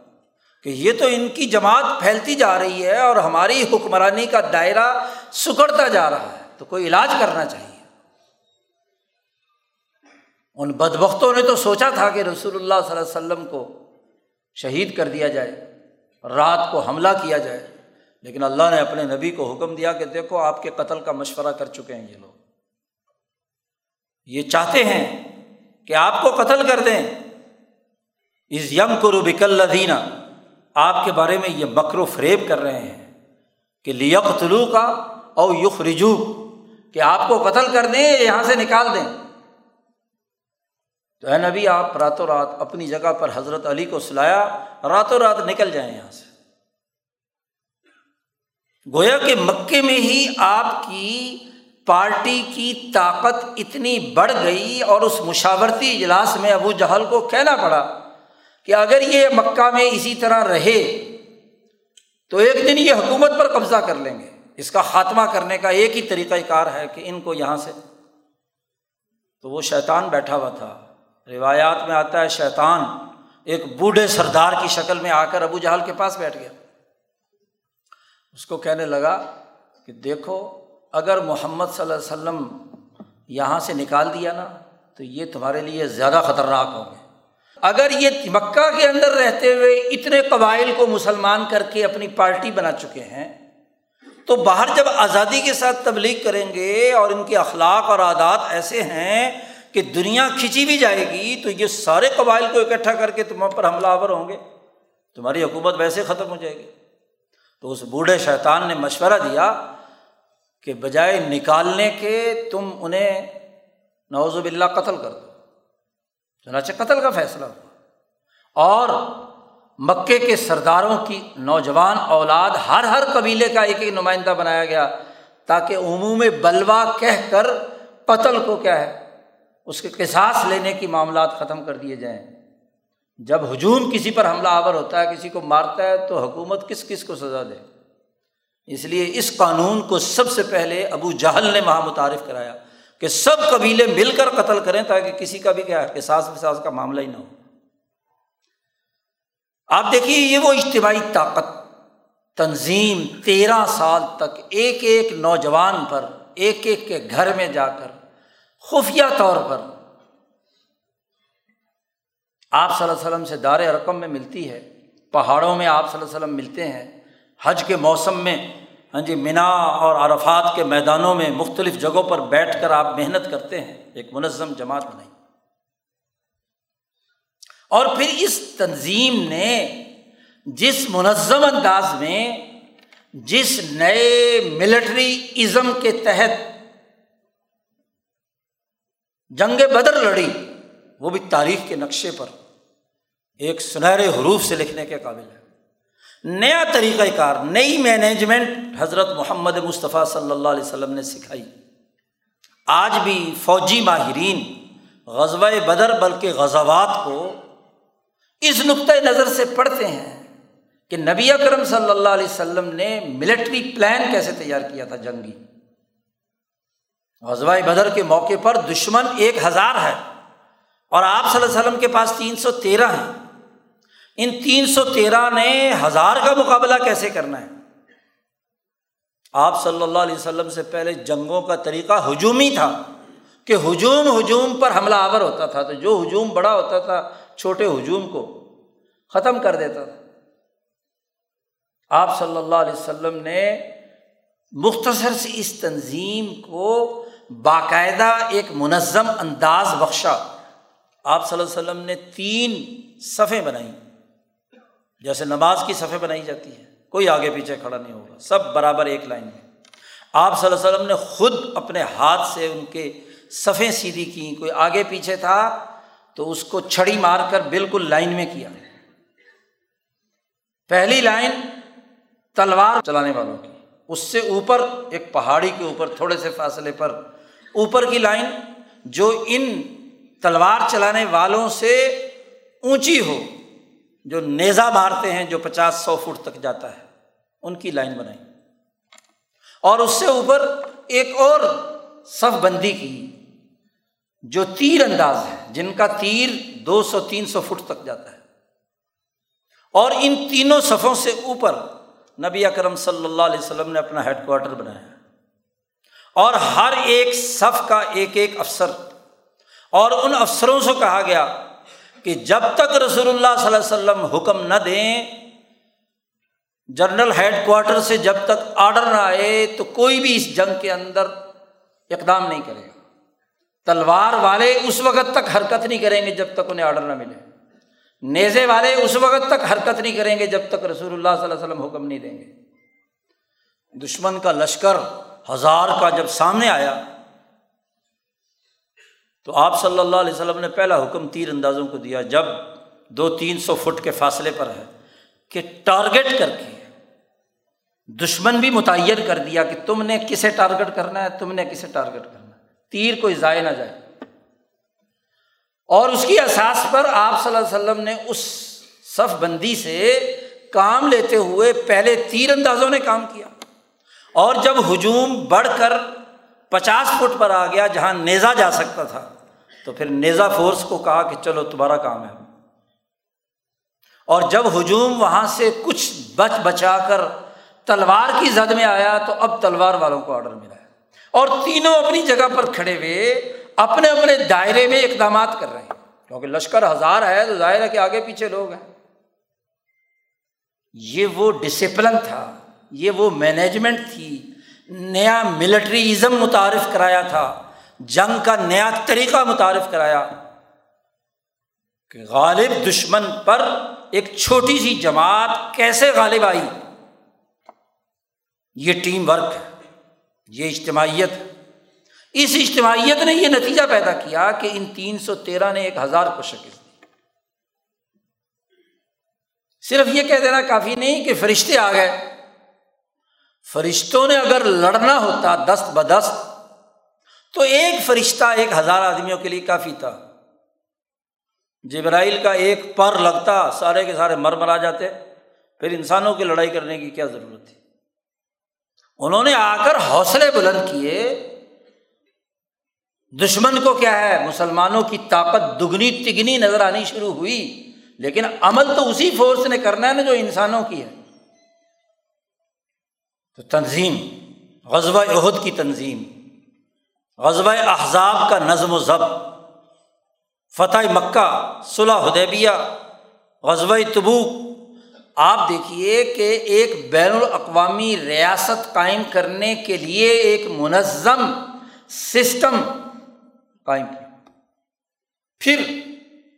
کہ یہ تو ان کی جماعت پھیلتی جا رہی ہے اور ہماری حکمرانی کا دائرہ سکڑتا جا رہا ہے۔ تو کوئی علاج کرنا چاہیے۔ ان بد بختوں نے تو سوچا تھا کہ رسول اللہ صلی اللہ علیہ وسلم کو شہید کر دیا جائے، رات کو حملہ کیا جائے، لیکن اللہ نے اپنے نبی کو حکم دیا کہ دیکھو آپ کے قتل کا مشورہ کر چکے ہیں یہ لوگ۔ یہ چاہتے ہیں کہ آپ کو قتل کر دیں۔ اس یم کو روبکل آپ کے بارے میں یہ مکر و فریب کر رہے ہیں کہ لیک طلوع کا او یخ رجو کہ آپ کو قتل کر دیں یہاں سے نکال دیں؟ تو اے نبی، آپ راتوں رات اپنی جگہ پر حضرت علی کو سلایا، راتوں رات نکل جائیں یہاں سے۔ گویا کہ مکے میں ہی آپ کی پارٹی کی طاقت اتنی بڑھ گئی اور اس مشاورتی اجلاس میں ابو جہل کو کہنا پڑا کہ اگر یہ مکہ میں اسی طرح رہے، تو ایک دن یہ حکومت پر قبضہ کر لیں گے۔ اس کا خاتمہ کرنے کا ایک ہی طریقۂ کار ہے کہ ان کو یہاں سے تو وہ شیطان بیٹھا ہوا تھا۔ روایات میں آتا ہے شیطان ایک بوڑھے سردار کی شکل میں آ کر ابو جہل کے پاس بیٹھ گیا۔ اس کو کہنے لگا کہ دیکھو، اگر محمد صلی اللہ علیہ وسلم یہاں سے نکال دیا نا، تو یہ تمہارے لیے زیادہ خطرناک ہوں گے۔ اگر یہ مکہ کے اندر رہتے ہوئے اتنے قبائل کو مسلمان کر کے اپنی پارٹی بنا چکے ہیں تو باہر جب آزادی کے ساتھ تبلیغ کریں گے اور ان کے اخلاق اور عادات ایسے ہیں کہ دنیا کھینچی بھی جائے گی، تو یہ سارے قبائل کو اکٹھا کر کے تم پر حملہ آور ہوں گے۔ تمہاری حکومت ویسے ختم ہو جائے گی۔ تو اس بوڑھے شیطان نے مشورہ دیا کہ بجائے نکالنے کے تم انہیں نوز باللہ قتل کر دو۔ چنانچہ قتل کا فیصلہ ہوا۔ اور مکے کے سرداروں کی نوجوان اولاد ہر ہر قبیلے کا ایک ایک نمائندہ بنایا گیا تاکہ عموم بلوا کہہ کر قتل کو کیا ہے، اس کے قصاص لینے کی معاملات ختم کر دیے جائیں۔ جب ہجوم کسی پر حملہ آور ہوتا ہے، کسی کو مارتا ہے، تو حکومت کس کس کو سزا دے؟ اس لیے اس قانون کو سب سے پہلے ابو جہل نے وہاں متعارف کرایا کہ سب قبیلے مل کر قتل کریں تاکہ کسی کا بھی کیا احساس وساس کا معاملہ ہی نہ ہو۔ آپ دیکھیے یہ وہ اجتماعی طاقت، تنظیم تیرہ سال تک ایک ایک نوجوان پر، ایک ایک کے گھر میں جا کر، خفیہ طور پر آپ صلی اللہ علیہ وسلم سے دار رقم میں ملتی ہے، پہاڑوں میں آپ صلی اللہ علیہ وسلم ملتے ہیں، حج کے موسم میں ہاں جی منا اور عرفات کے میدانوں میں مختلف جگہوں پر بیٹھ کر آپ محنت کرتے ہیں، ایک منظم جماعت بنائی اور پھر اس تنظیم نے جس منظم انداز میں جس نئے ملٹری ازم کے تحت جنگ بدر لڑی، وہ بھی تاریخ کے نقشے پر ایک سنہرے حروف سے لکھنے کے قابل ہے۔ نیا طریقۂ کار، نئی مینجمنٹ حضرت محمد مصطفیٰ صلی اللہ علیہ وسلم نے سکھائی۔ آج بھی فوجی ماہرین غزوہ بدر بلکہ غزوات کو اس نقطۂ نظر سے پڑھتے ہیں کہ نبی اکرم صلی اللہ علیہ وسلم نے ملٹری پلان کیسے تیار کیا تھا جنگی؟ غزوہ بدر کے موقع پر دشمن ایک ہزار ہے اور آپ صلی اللہ علیہ وسلم کے پاس تین سو تیرہ ہیں۔ ان تین سو تیرہ نے ہزار کا مقابلہ کیسے کرنا ہے؟ آپ صلی اللہ علیہ وسلم سے پہلے جنگوں کا طریقہ ہجومی تھا کہ ہجوم ہجوم پر حملہ آور ہوتا تھا تو جو ہجوم بڑا ہوتا تھا چھوٹے ہجوم کو ختم کر دیتا تھا۔ آپ صلی اللہ علیہ وسلم نے مختصر سی اس تنظیم کو باقاعدہ ایک منظم انداز بخشا۔ آپ صلی اللہ علیہ وسلم نے تین صفیں بنائیں جیسے نماز کی صفیں بنائی جاتی ہے کوئی آگے پیچھے کھڑا نہیں ہوگا۔ سب برابر ایک لائن میں آپ صلی اللہ علیہ وسلم نے خود اپنے ہاتھ سے ان کے صفیں سیدھی کیں۔ کوئی آگے پیچھے تھا تو اس کو چھڑی مار کر بالکل لائن میں کیا۔ پہلی لائن تلوار چلانے والوں کی۔ اس سے اوپر، ایک پہاڑی کے اوپر، تھوڑے سے فاصلے پر۔ اوپر کی لائن جو ان تلوار چلانے والوں سے اونچی ہو، جو نیزا مارتے ہیں، جو پچاس، سو فٹ تک جاتا ہے، ان کی لائن بنائی۔ اور اس سے اوپر ایک اور صف بندی کی۔ جو تیر انداز ہے، جن کا تیر دو سو، تین سو فٹ تک جاتا ہے۔ اور ان تینوں صفوں سے اوپر نبی اکرم صلی اللہ علیہ وسلم نے اپنا ہیڈ کوارٹر بنایا۔ اور ہر ایک صف کا ایک ایک افسر۔ اور ان افسروں سے کہا گیا کہ جب تک رسول اللہ صلی اللہ علیہ وسلم حکم نہ دیں، جنرل ہیڈ کوارٹر سے جب تک آڈر نہ آئے، تو کوئی بھی اس جنگ کے اندر اقدام نہیں کرے گا۔ تلوار والے اس وقت تک حرکت نہیں کریں گے جب تک انہیں آڈر نہ ملے۔ نیزے والے اس وقت تک حرکت نہیں کریں گے جب تک رسول اللہ صلی اللہ علیہ وسلم حکم نہیں دیں گے۔ دشمن کا لشکر ہزار کا جب سامنے آیا، تو آپ صلی اللہ علیہ وسلم نے پہلا حکم تیر اندازوں کو دیا، جب دو تین سو فٹ کے فاصلے پر ہے کہ ٹارگیٹ کر کے دشمن بھی متعین کر دیا کہ تم نے کسے ٹارگیٹ کرنا ہے، تم نے کسے ٹارگیٹ کرنا ہے۔ تیر کوئی ضائع نہ جائے۔ اور اس کی احساس پر آپ صلی اللہ علیہ وسلم نے اس صف بندی سے کام لیتے ہوئے پہلے تیر اندازوں نے کام کیا۔ اور جب ہجوم بڑھ کر پچاس فٹ پر آ گیا جہاں نیزا جا سکتا تھا، تو پھر نیزا فورس کو کہا کہ چلو تمہارا کام ہے۔ اور جب ہجوم وہاں سے کچھ بچ بچا کر تلوار کی زد میں آیا، تو اب تلوار والوں کو آڈر ملا ہے۔ اور تینوں اپنی جگہ پر کھڑے ہوئے اپنے اپنے دائرے میں اقدامات کر رہے ہیں۔ کیونکہ لشکر ہزار ہے تو ظاہر ہے کہ آگے پیچھے لوگ ہیں۔ یہ وہ ڈسپلن تھا، یہ وہ مینجمنٹ تھی۔ نیا ملٹریزم متعارف کرایا تھا۔ جنگ کا نیا طریقہ متعارف کرایا۔ کہ غالب دشمن پر ایک چھوٹی سی جماعت کیسے غالب آئی؟ یہ ٹیم ورک ہے۔ یہ اجتماعیت، اس اجتماعیت نے یہ نتیجہ پیدا کیا کہ ان تین سو تیرہ نے ایک ہزار کو شکست دی۔ صرف یہ کہہ دینا کافی نہیں کہ فرشتے آ گئے۔ فرشتوں نے اگر لڑنا ہوتا دست بدست، تو ایک فرشتہ ایک ہزار آدمیوں کے لیے کافی تھا۔ جبرائیل کا ایک پر لگتا، سارے کے سارے مر مرا جاتے، پھر انسانوں کی لڑائی کرنے کی کیا ضرورت تھی؟ انہوں نے آ کر حوصلے بلند کیے۔ دشمن کو کیا ہے؟ مسلمانوں کی طاقت دگنی تگنی نظر آنی شروع ہوئی، لیکن عمل تو اسی فورس نے کرنا ہے نا جو انسانوں کی ہے۔ تو تنظیم غزبۂ عہد کی تنظیم غزبۂ احزاب کا نظم و ضبط، فتح مکہ، صلح حدیبیہ غزبۂ تبوک آپ دیکھیے کہ ایک بین الاقوامی ریاست قائم کرنے کے لیے ایک منظم سسٹم قائم کیا پھر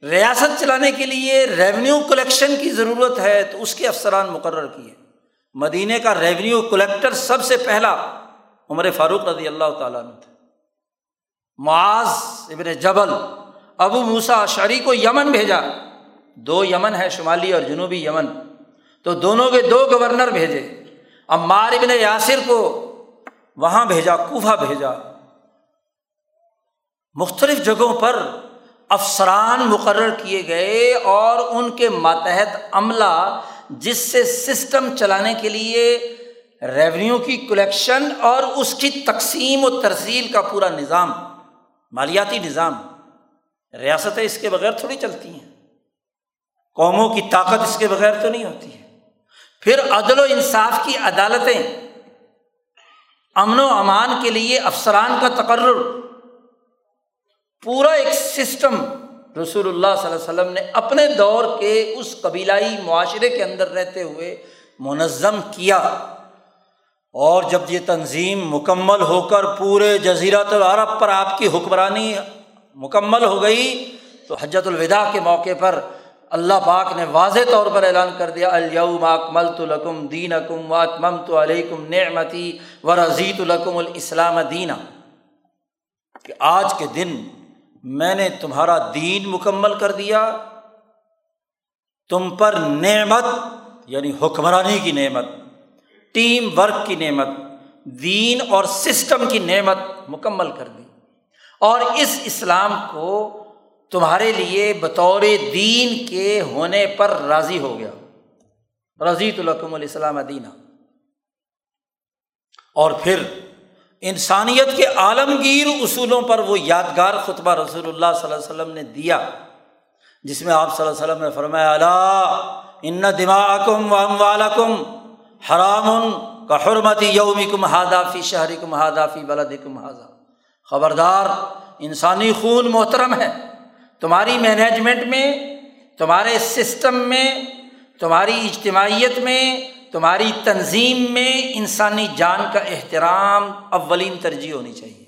ریاست چلانے کے لیے ریونیو کلیکشن کی ضرورت ہے تو اس کے افسران مقرر کیے۔ مدینے کا ریونیو کلیکٹر سب سے پہلا عمر فاروق رضی اللہ تعالیٰ نے تھا معاذ ابن جبل، ابو موسا شری کو یمن بھیجا۔ دو یمن ہے شمالی اور جنوبی یمن۔ تو دونوں کے دو گورنر بھیجے۔ عمار ابن یاسر کو وہاں بھیجا، کوفہ بھیجا۔ مختلف جگہوں پر افسران مقرر کیے گئے اور ان کے ماتحت عملہ، جس سے سسٹم چلانے کے لیے ریونیو کی کلیکشن اور اس کی تقسیم و ترسیل کا پورا نظام، مالیاتی نظام۔ ریاستیں اس کے بغیر تھوڑی چلتی ہیں۔ قوموں کی طاقت اس کے بغیر تو نہیں ہوتی ہے۔ پھر عدل و انصاف کی عدالتیں، امن و امان کے لیے افسران کا تقرر، پورا ایک سسٹم رسول اللہ صلی اللہ علیہ وسلم نے اپنے دور کے اس قبیلائی معاشرے کے اندر رہتے ہوئے منظم کیا۔ اور جب یہ تنظیم مکمل ہو کر پورے جزیرت العرب پر آپ کی حکمرانی مکمل ہو گئی، تو حجت الوداع کے موقع پر اللہ پاک نے واضح طور پر اعلان کر دیا الوم اکمل تو لکم دین اکم واتمم تو علیکم نعمتی و رضیت الکم الاسلام دینا. کہ آج کے دن میں نے تمہارا دین مکمل کر دیا، تم پر نعمت یعنی حکمرانی کی نعمت، ٹیم ورک کی نعمت، دین اور سسٹم کی نعمت مکمل کر دی۔ اور اس اسلام کو تمہارے لیے بطور دین کے ہونے پر راضی ہو گیا۔ رضیت القم علیہ السلام دینہ اور پھر انسانیت کے عالمگیر اصولوں پر وہ یادگار خطبہ رسول اللہ صلی اللہ علیہ وسلم نے دیا، جس میں آپ صلی اللہ علیہ وسلم نے فرمایا اللہ ان دماغم و ام والم حرام کا حرمتی یومی کم ہادافی شہری کم ہادافی بلد کم ہاضا خبردار، انسانی خون محترم ہے۔ تمہاری مینجمنٹ میں، تمہارے سسٹم میں، تمہاری اجتماعیت میں، تمہاری تنظیم میں انسانی جان کا احترام اولین ترجیح ہونی چاہیے۔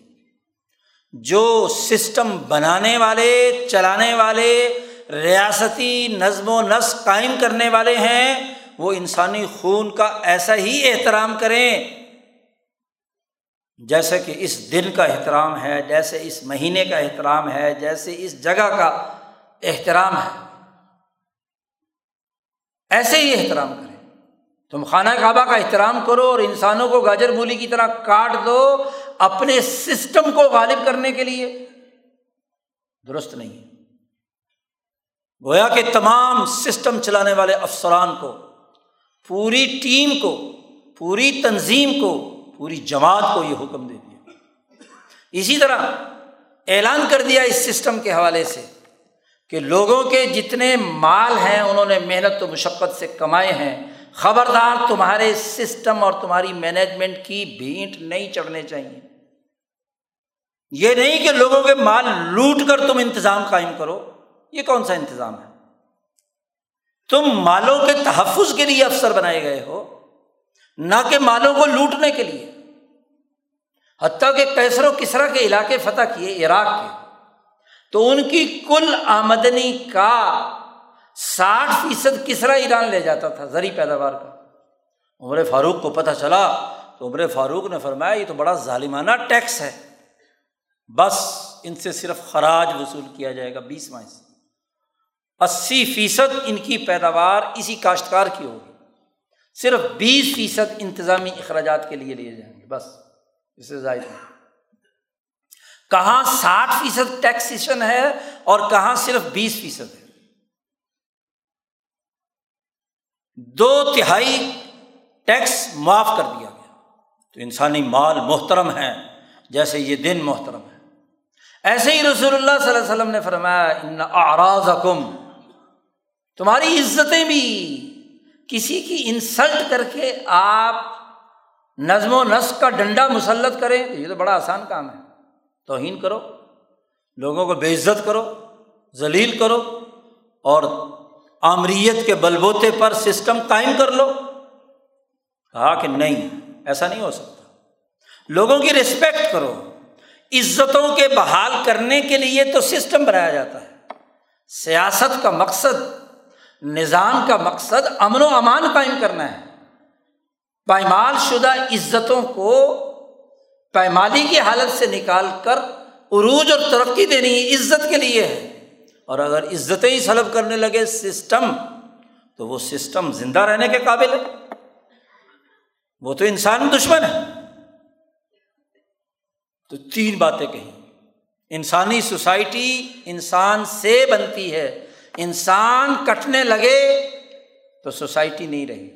جو سسٹم بنانے والے، چلانے والے، ریاستی نظم و نسق قائم کرنے والے ہیں، وہ انسانی خون کا ایسا ہی احترام کریں جیسے کہ اس دن کا احترام ہے، جیسے اس مہینے کا احترام ہے، جیسے اس جگہ کا احترام ہے۔ ایسے ہی احترام کریں۔ تم خانہ کعبہ کا احترام کرو اور انسانوں کو گاجر مولی کی طرح کاٹ دو اپنے سسٹم کو غالب کرنے کے لیے۔ درست نہیں گویا کہ تمام سسٹم چلانے والے افسران کو، پوری ٹیم کو، پوری تنظیم کو پوری جماعت کو یہ حکم دے دیا۔ اسی طرح اعلان کر دیا اس سسٹم کے حوالے سے کہ لوگوں کے جتنے مال ہیں، انہوں نے محنت و مشقت سے کمائے ہیں۔ خبردار، تمہارے سسٹم اور تمہاری مینجمنٹ کی بھینٹ نہیں چڑھنے چاہیے۔ یہ نہیں کہ لوگوں کے مال لوٹ کر تم انتظام قائم کرو۔ یہ کون سا انتظام ہے؟ تم مالوں کے تحفظ کے لیے افسر بنائے گئے ہو۔ نہ کہ مالوں کو لوٹنے کے لیے۔ حتیٰ کہ کیسر و کسرا کے علاقے فتح کیے عراق کے۔ تو ان کی کل آمدنی کا ساٹھ فیصد کسرا ایران لے جاتا تھا زری پیداوار کا۔ عمر فاروق کو پتہ چلا تو عمر فاروق نے فرمایا، یہ تو بڑا ظالمانہ ٹیکس ہے۔ بس ان سے صرف خراج وصول کیا جائے گا بیس ماہ سے۔ اسی فیصد ان کی پیداوار اسی کاشتکار کی ہوگی۔ صرف بیس فیصد انتظامی اخراجات کے لیے لیے جائیں گے، بس، اس سے زائد نہیں۔ کہاں ساٹھ فیصد ٹیکسیشن ہے اور کہاں صرف بیس فیصد ہے۔ دو تہائی ٹیکس معاف کر دیا گیا۔ تو انسانی مال محترم ہے، جیسے یہ دن محترم ہے۔ ایسے ہی رسول اللہ صلی اللہ علیہ وسلم نے فرمایا، ان آراز حکم تمہاری عزتیں بھی کسی کی انسلٹ کر کے آپ نظم و نسق کا ڈنڈا مسلط کریں تو یہ تو بڑا آسان کام ہے۔ توہین کرو، لوگوں کو بے عزت کرو، ذلیل کرو اور آمریت کے بلبوتے پر سسٹم قائم کر لو۔ کہا کہ نہیں، ایسا نہیں ہو سکتا۔ لوگوں کی رسپیکٹ کرو۔ عزتوں کے بحال کرنے کے لیے تو سسٹم بنایا جاتا ہے۔ سیاست کا مقصد نظام کا مقصد امن و امان قائم کرنا ہے۔ پائمال شدہ عزتوں کو پیمالی کی حالت سے نکال کر عروج اور ترقی دینی ہے عزت کے لیے ہے۔ اور اگر عزتیں ہی سلب کرنے لگے سسٹم، تو وہ سسٹم زندہ رہنے کے قابل ہے۔ وہ تو انسان دشمن ہے۔ تو تین باتیں کہیں۔ انسانی سوسائٹی انسان سے بنتی ہے۔ انسان کٹنے لگے تو سوسائٹی نہیں رہی۔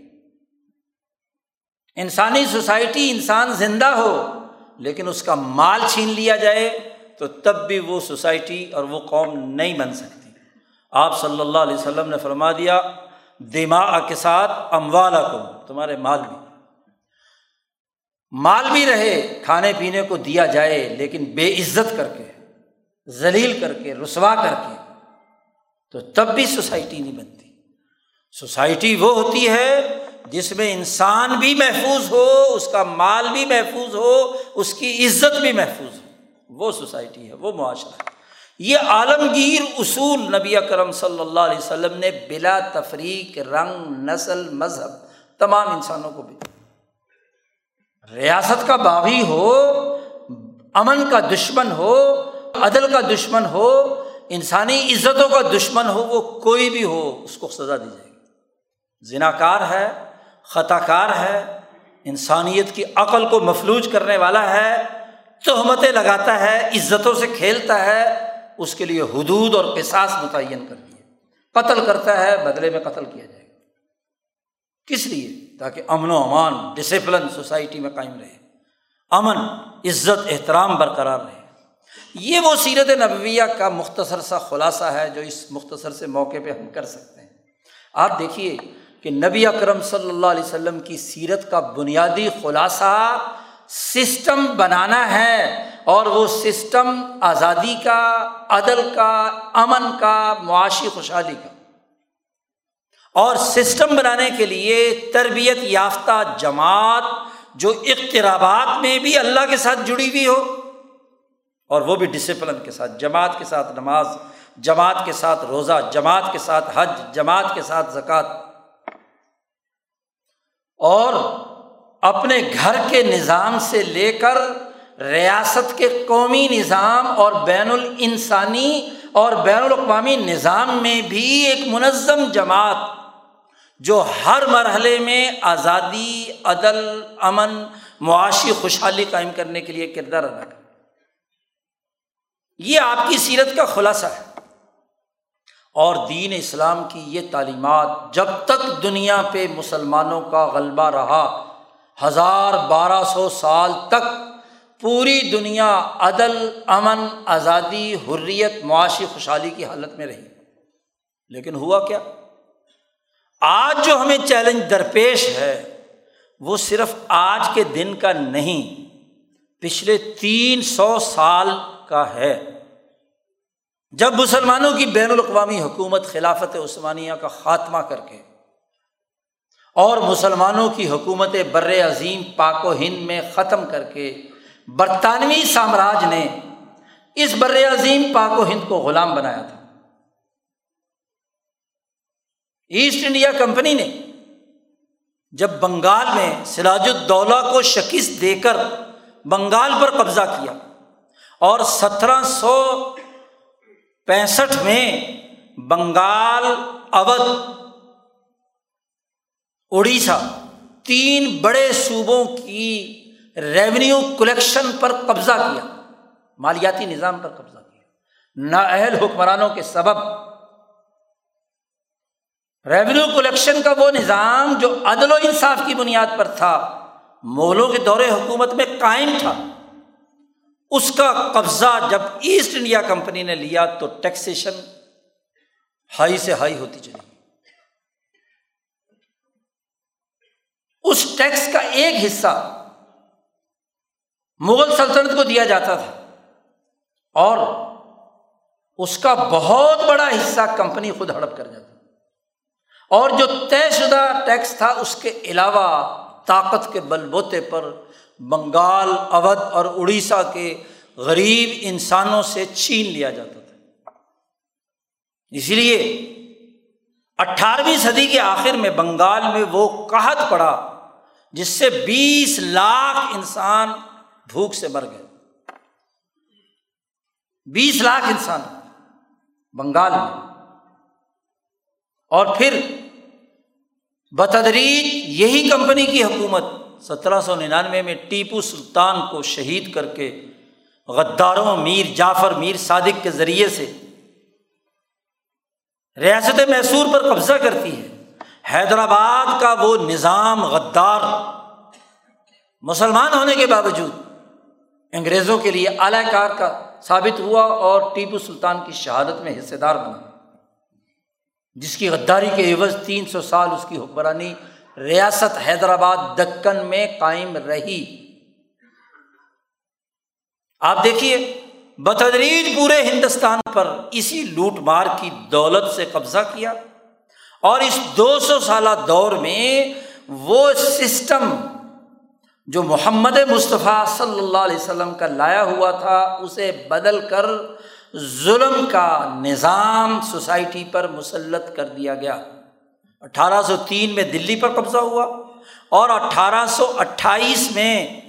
انسانی سوسائٹی انسان زندہ ہو، لیکن اس کا مال چھین لیا جائے تو تب بھی وہ سوسائٹی اور وہ قوم نہیں بن سکتی۔ آپ صلی اللہ علیہ وسلم نے فرما دیا، دماغ کے ساتھ اموال کو تمہارے مال بھی۔ مال بھی رہے، کھانے پینے کو دیا جائے، لیکن بے عزت کر کے، ذلیل کر کے، رسوا کر کے۔ تو تب بھی سوسائٹی نہیں بنتی۔ سوسائٹی وہ ہوتی ہے جس میں انسان بھی محفوظ ہو، اس کا مال بھی محفوظ ہو، اس کی عزت بھی محفوظ ہو۔ وہ سوسائٹی ہے، وہ معاشرہ ہے۔ یہ عالمگیر اصول نبی کرم صلی اللہ علیہ وسلم نے بلا تفریق، رنگ، نسل، مذہب تمام انسانوں کو بھی ریاست کا باغی ہو، امن کا دشمن ہو، عدل کا دشمن ہو انسانی عزتوں کا دشمن ہو، وہ کوئی بھی ہو، اس کو سزا دی جائے گی۔ ذنا کار ہے خطا کار ہے، انسانیت کی عقل کو مفلوج کرنے والا ہے، تہمتیں لگاتا ہے، عزتوں سے کھیلتا ہے، اس کے لیے حدود اور قصاص متعین کر دیے۔ قتل کرتا ہے، بدلے میں قتل کیا جائے گا۔ کس لیے؟ تاکہ امن و امان ڈسپلن سوسائٹی میں قائم رہے۔ امن، عزت، احترام برقرار رہے۔ یہ وہ سیرت نبویہ کا مختصر سا خلاصہ ہے جو اس مختصر سے موقع پہ ہم کر سکتے ہیں۔ آپ دیکھیے کہ نبی اکرم صلی اللہ علیہ وسلم کی سیرت کا بنیادی خلاصہ سسٹم بنانا ہے اور وہ سسٹم آزادی کا، عدل کا، امن کا، معاشی خوشحالی کا۔ اور سسٹم بنانے کے لیے تربیت یافتہ جماعت جو اقترابات میں بھی اللہ کے ساتھ جڑی ہوئی ہو اور وہ بھی ڈسپلن کے ساتھ، جماعت کے ساتھ نماز، جماعت کے ساتھ روزہ، جماعت کے ساتھ حج، جماعت کے ساتھ زکوٰۃ۔ اور اپنے گھر کے نظام سے لے کر ریاست کے قومی نظام اور بین الانسانی اور بین الاقوامی نظام میں بھی ایک منظم جماعت جو ہر مرحلے میں آزادی، عدل، امن، معاشی خوشحالی قائم کرنے کے لیے کردار ادا کر یہ آپ کی سیرت کا خلاصہ ہے۔ اور دین اسلام کی یہ تعلیمات جب تک دنیا پہ مسلمانوں کا غلبہ رہا، ہزار بارہ سو سال تک پوری دنیا عدل، امن، آزادی، حریت، معاشی، خوشحالی کی حالت میں رہی۔ لیکن ہوا کیا؟ آج جو ہمیں چیلنج درپیش ہے، وہ صرف آج کے دن کا نہیں، پچھلے تین سو سال کا ہے۔ جب مسلمانوں کی بین الاقوامی حکومت خلافت عثمانیہ کا خاتمہ کر کے اور مسلمانوں کی حکومت بر عظیم پاک و ہند میں ختم کر کے برطانوی سامراج نے اس بر عظیم پاک و ہند کو غلام بنایا تھا۔ ایسٹ انڈیا کمپنی نے جب بنگال میں سراج الدولہ کو شکست دے کر بنگال پر قبضہ کیا اور سترہ سو پینسٹھ میں بنگال اودھ، اڑیسہ، تین بڑے صوبوں کی ریونیو کلیکشن پر قبضہ کیا، مالیاتی نظام پر قبضہ کیا۔ نااہل حکمرانوں کے سبب۔ ریونیو کلیکشن کا وہ نظام جو عدل و انصاف کی بنیاد پر تھا، مغلوں کے دور حکومت میں قائم تھا۔ اس کا قبضہ جب ایسٹ انڈیا کمپنی نے لیا تو ٹیکسیشن ہائی سے ہائی ہوتی چلی اس ٹیکس کا ایک حصہ مغل سلطنت کو دیا جاتا تھا اور اس کا بہت بڑا حصہ کمپنی خود ہڑپ کر جاتا اور جو طے شدہ ٹیکس تھا اس کے علاوہ طاقت کے بل بوتے پر بنگال، اودھ اور اڑیسہ کے غریب انسانوں سے چھین لیا جاتا تھا۔ اسی لیے اٹھارہویں صدی کے آخر میں بنگال میں وہ قحط پڑا جس سے بیس لاکھ انسان بھوک سے مر گئے۔ بیس لاکھ انسان بنگال میں۔ اور پھر بتدریج یہی کمپنی کی حکومت سترہ سو ننانوے میں ٹیپو سلطان کو شہید کر کے غداروں میر جعفر میر صادق کے ذریعے سے ریاست میسور پر قبضہ کرتی ہے۔ حیدرآباد کا وہ نظام غدار مسلمان ہونے کے باوجود انگریزوں کے لیے اعلی کار کا ثابت ہوا اور ٹیپو سلطان کی شہادت میں حصے دار بنا۔ جس کی غداری کے عوض تین سو سال اس کی حکمرانی ریاست حیدرآباد دکن میں قائم رہی۔ آپ دیکھیے بتدریج پورے ہندوستان پر اسی لوٹ مار کی دولت سے قبضہ کیا اور اس دو سو سالہ دور میں وہ سسٹم جو محمد مصطفیٰ صلی اللہ علیہ وسلم کا لایا ہوا تھا، اسے بدل کر ظلم کا نظام سوسائٹی پر مسلط کر دیا گیا۔ اٹھارہ سو تین میں دلی پر قبضہ ہوا اور اٹھارہ سو اٹھائیس میں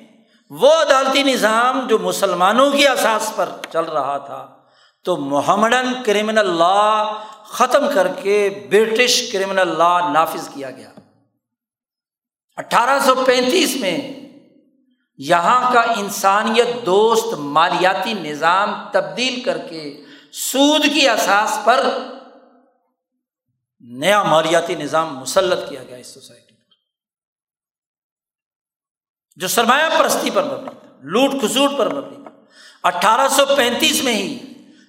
وہ عدالتی نظام جو مسلمانوں کی اساس پر چل رہا تھا تو محمدن کرمنل لا ختم کر کے برٹش کرمنل لا نافذ کیا گیا۔ اٹھارہ سو پینتیس میں یہاں کا انسانیت دوست مالیاتی نظام تبدیل کر کے سود کی اساس پر نیا مالیاتی نظام مسلط کیا گیا اس سوسائٹی پر۔ جو سرمایہ پرستی پر مبنی تھا، لوٹ کھسوٹ پر مبنی تھا۔ اٹھارہ سو پینتیس میں ہی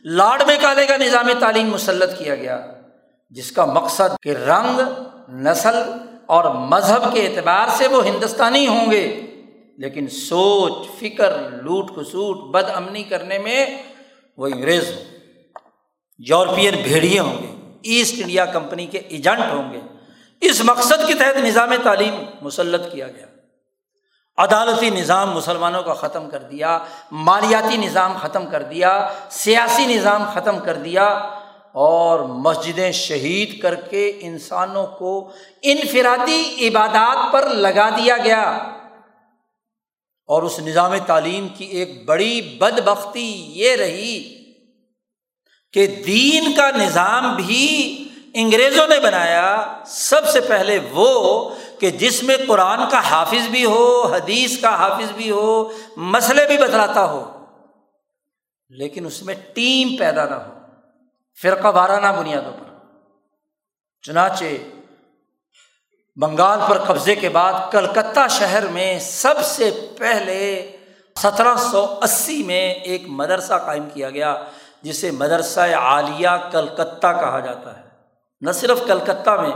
لاڈ میں کالے کا نظام تعلیم مسلط کیا گیا، جس کا مقصد کہ رنگ، نسل اور مذہب کے اعتبار سے وہ ہندوستانی ہوں گے، لیکن سوچ، فکر، لوٹ کھسوٹ، بد امنی کرنے میں وہ انگریز ہوں یورپین بھیڑیے ہوں گے۔ ایسٹ انڈیا کمپنی کے ایجنٹ ہوں گے۔ اس مقصد کے تحت نظام تعلیم مسلط کیا گیا۔ عدالتی نظام مسلمانوں کا ختم کر دیا، مالیاتی نظام ختم کر دیا، سیاسی نظام ختم کر دیا اور مسجدیں شہید کر کے انسانوں کو انفرادی عبادات پر لگا دیا گیا۔ اور اس نظام تعلیم کی ایک بڑی بد بختی یہ رہی کہ دین کا نظام بھی انگریزوں نے بنایا، سب سے پہلے وہ کہ جس میں قرآن کا حافظ بھی ہو، حدیث کا حافظ بھی ہو، مسئلے بھی بتلاتا ہو، لیکن اس میں ٹیم پیدا نہ ہو، فرقہ وارانہ بنیادوں پر۔ چنانچہ بنگال پر قبضے کے بعد کلکتہ شہر میں سب سے پہلے سترہ سو اسی میں ایک مدرسہ قائم کیا گیا۔ جسے مدرسہ عالیہ کلکتہ کہا جاتا ہے۔ نہ صرف کلکتہ میں،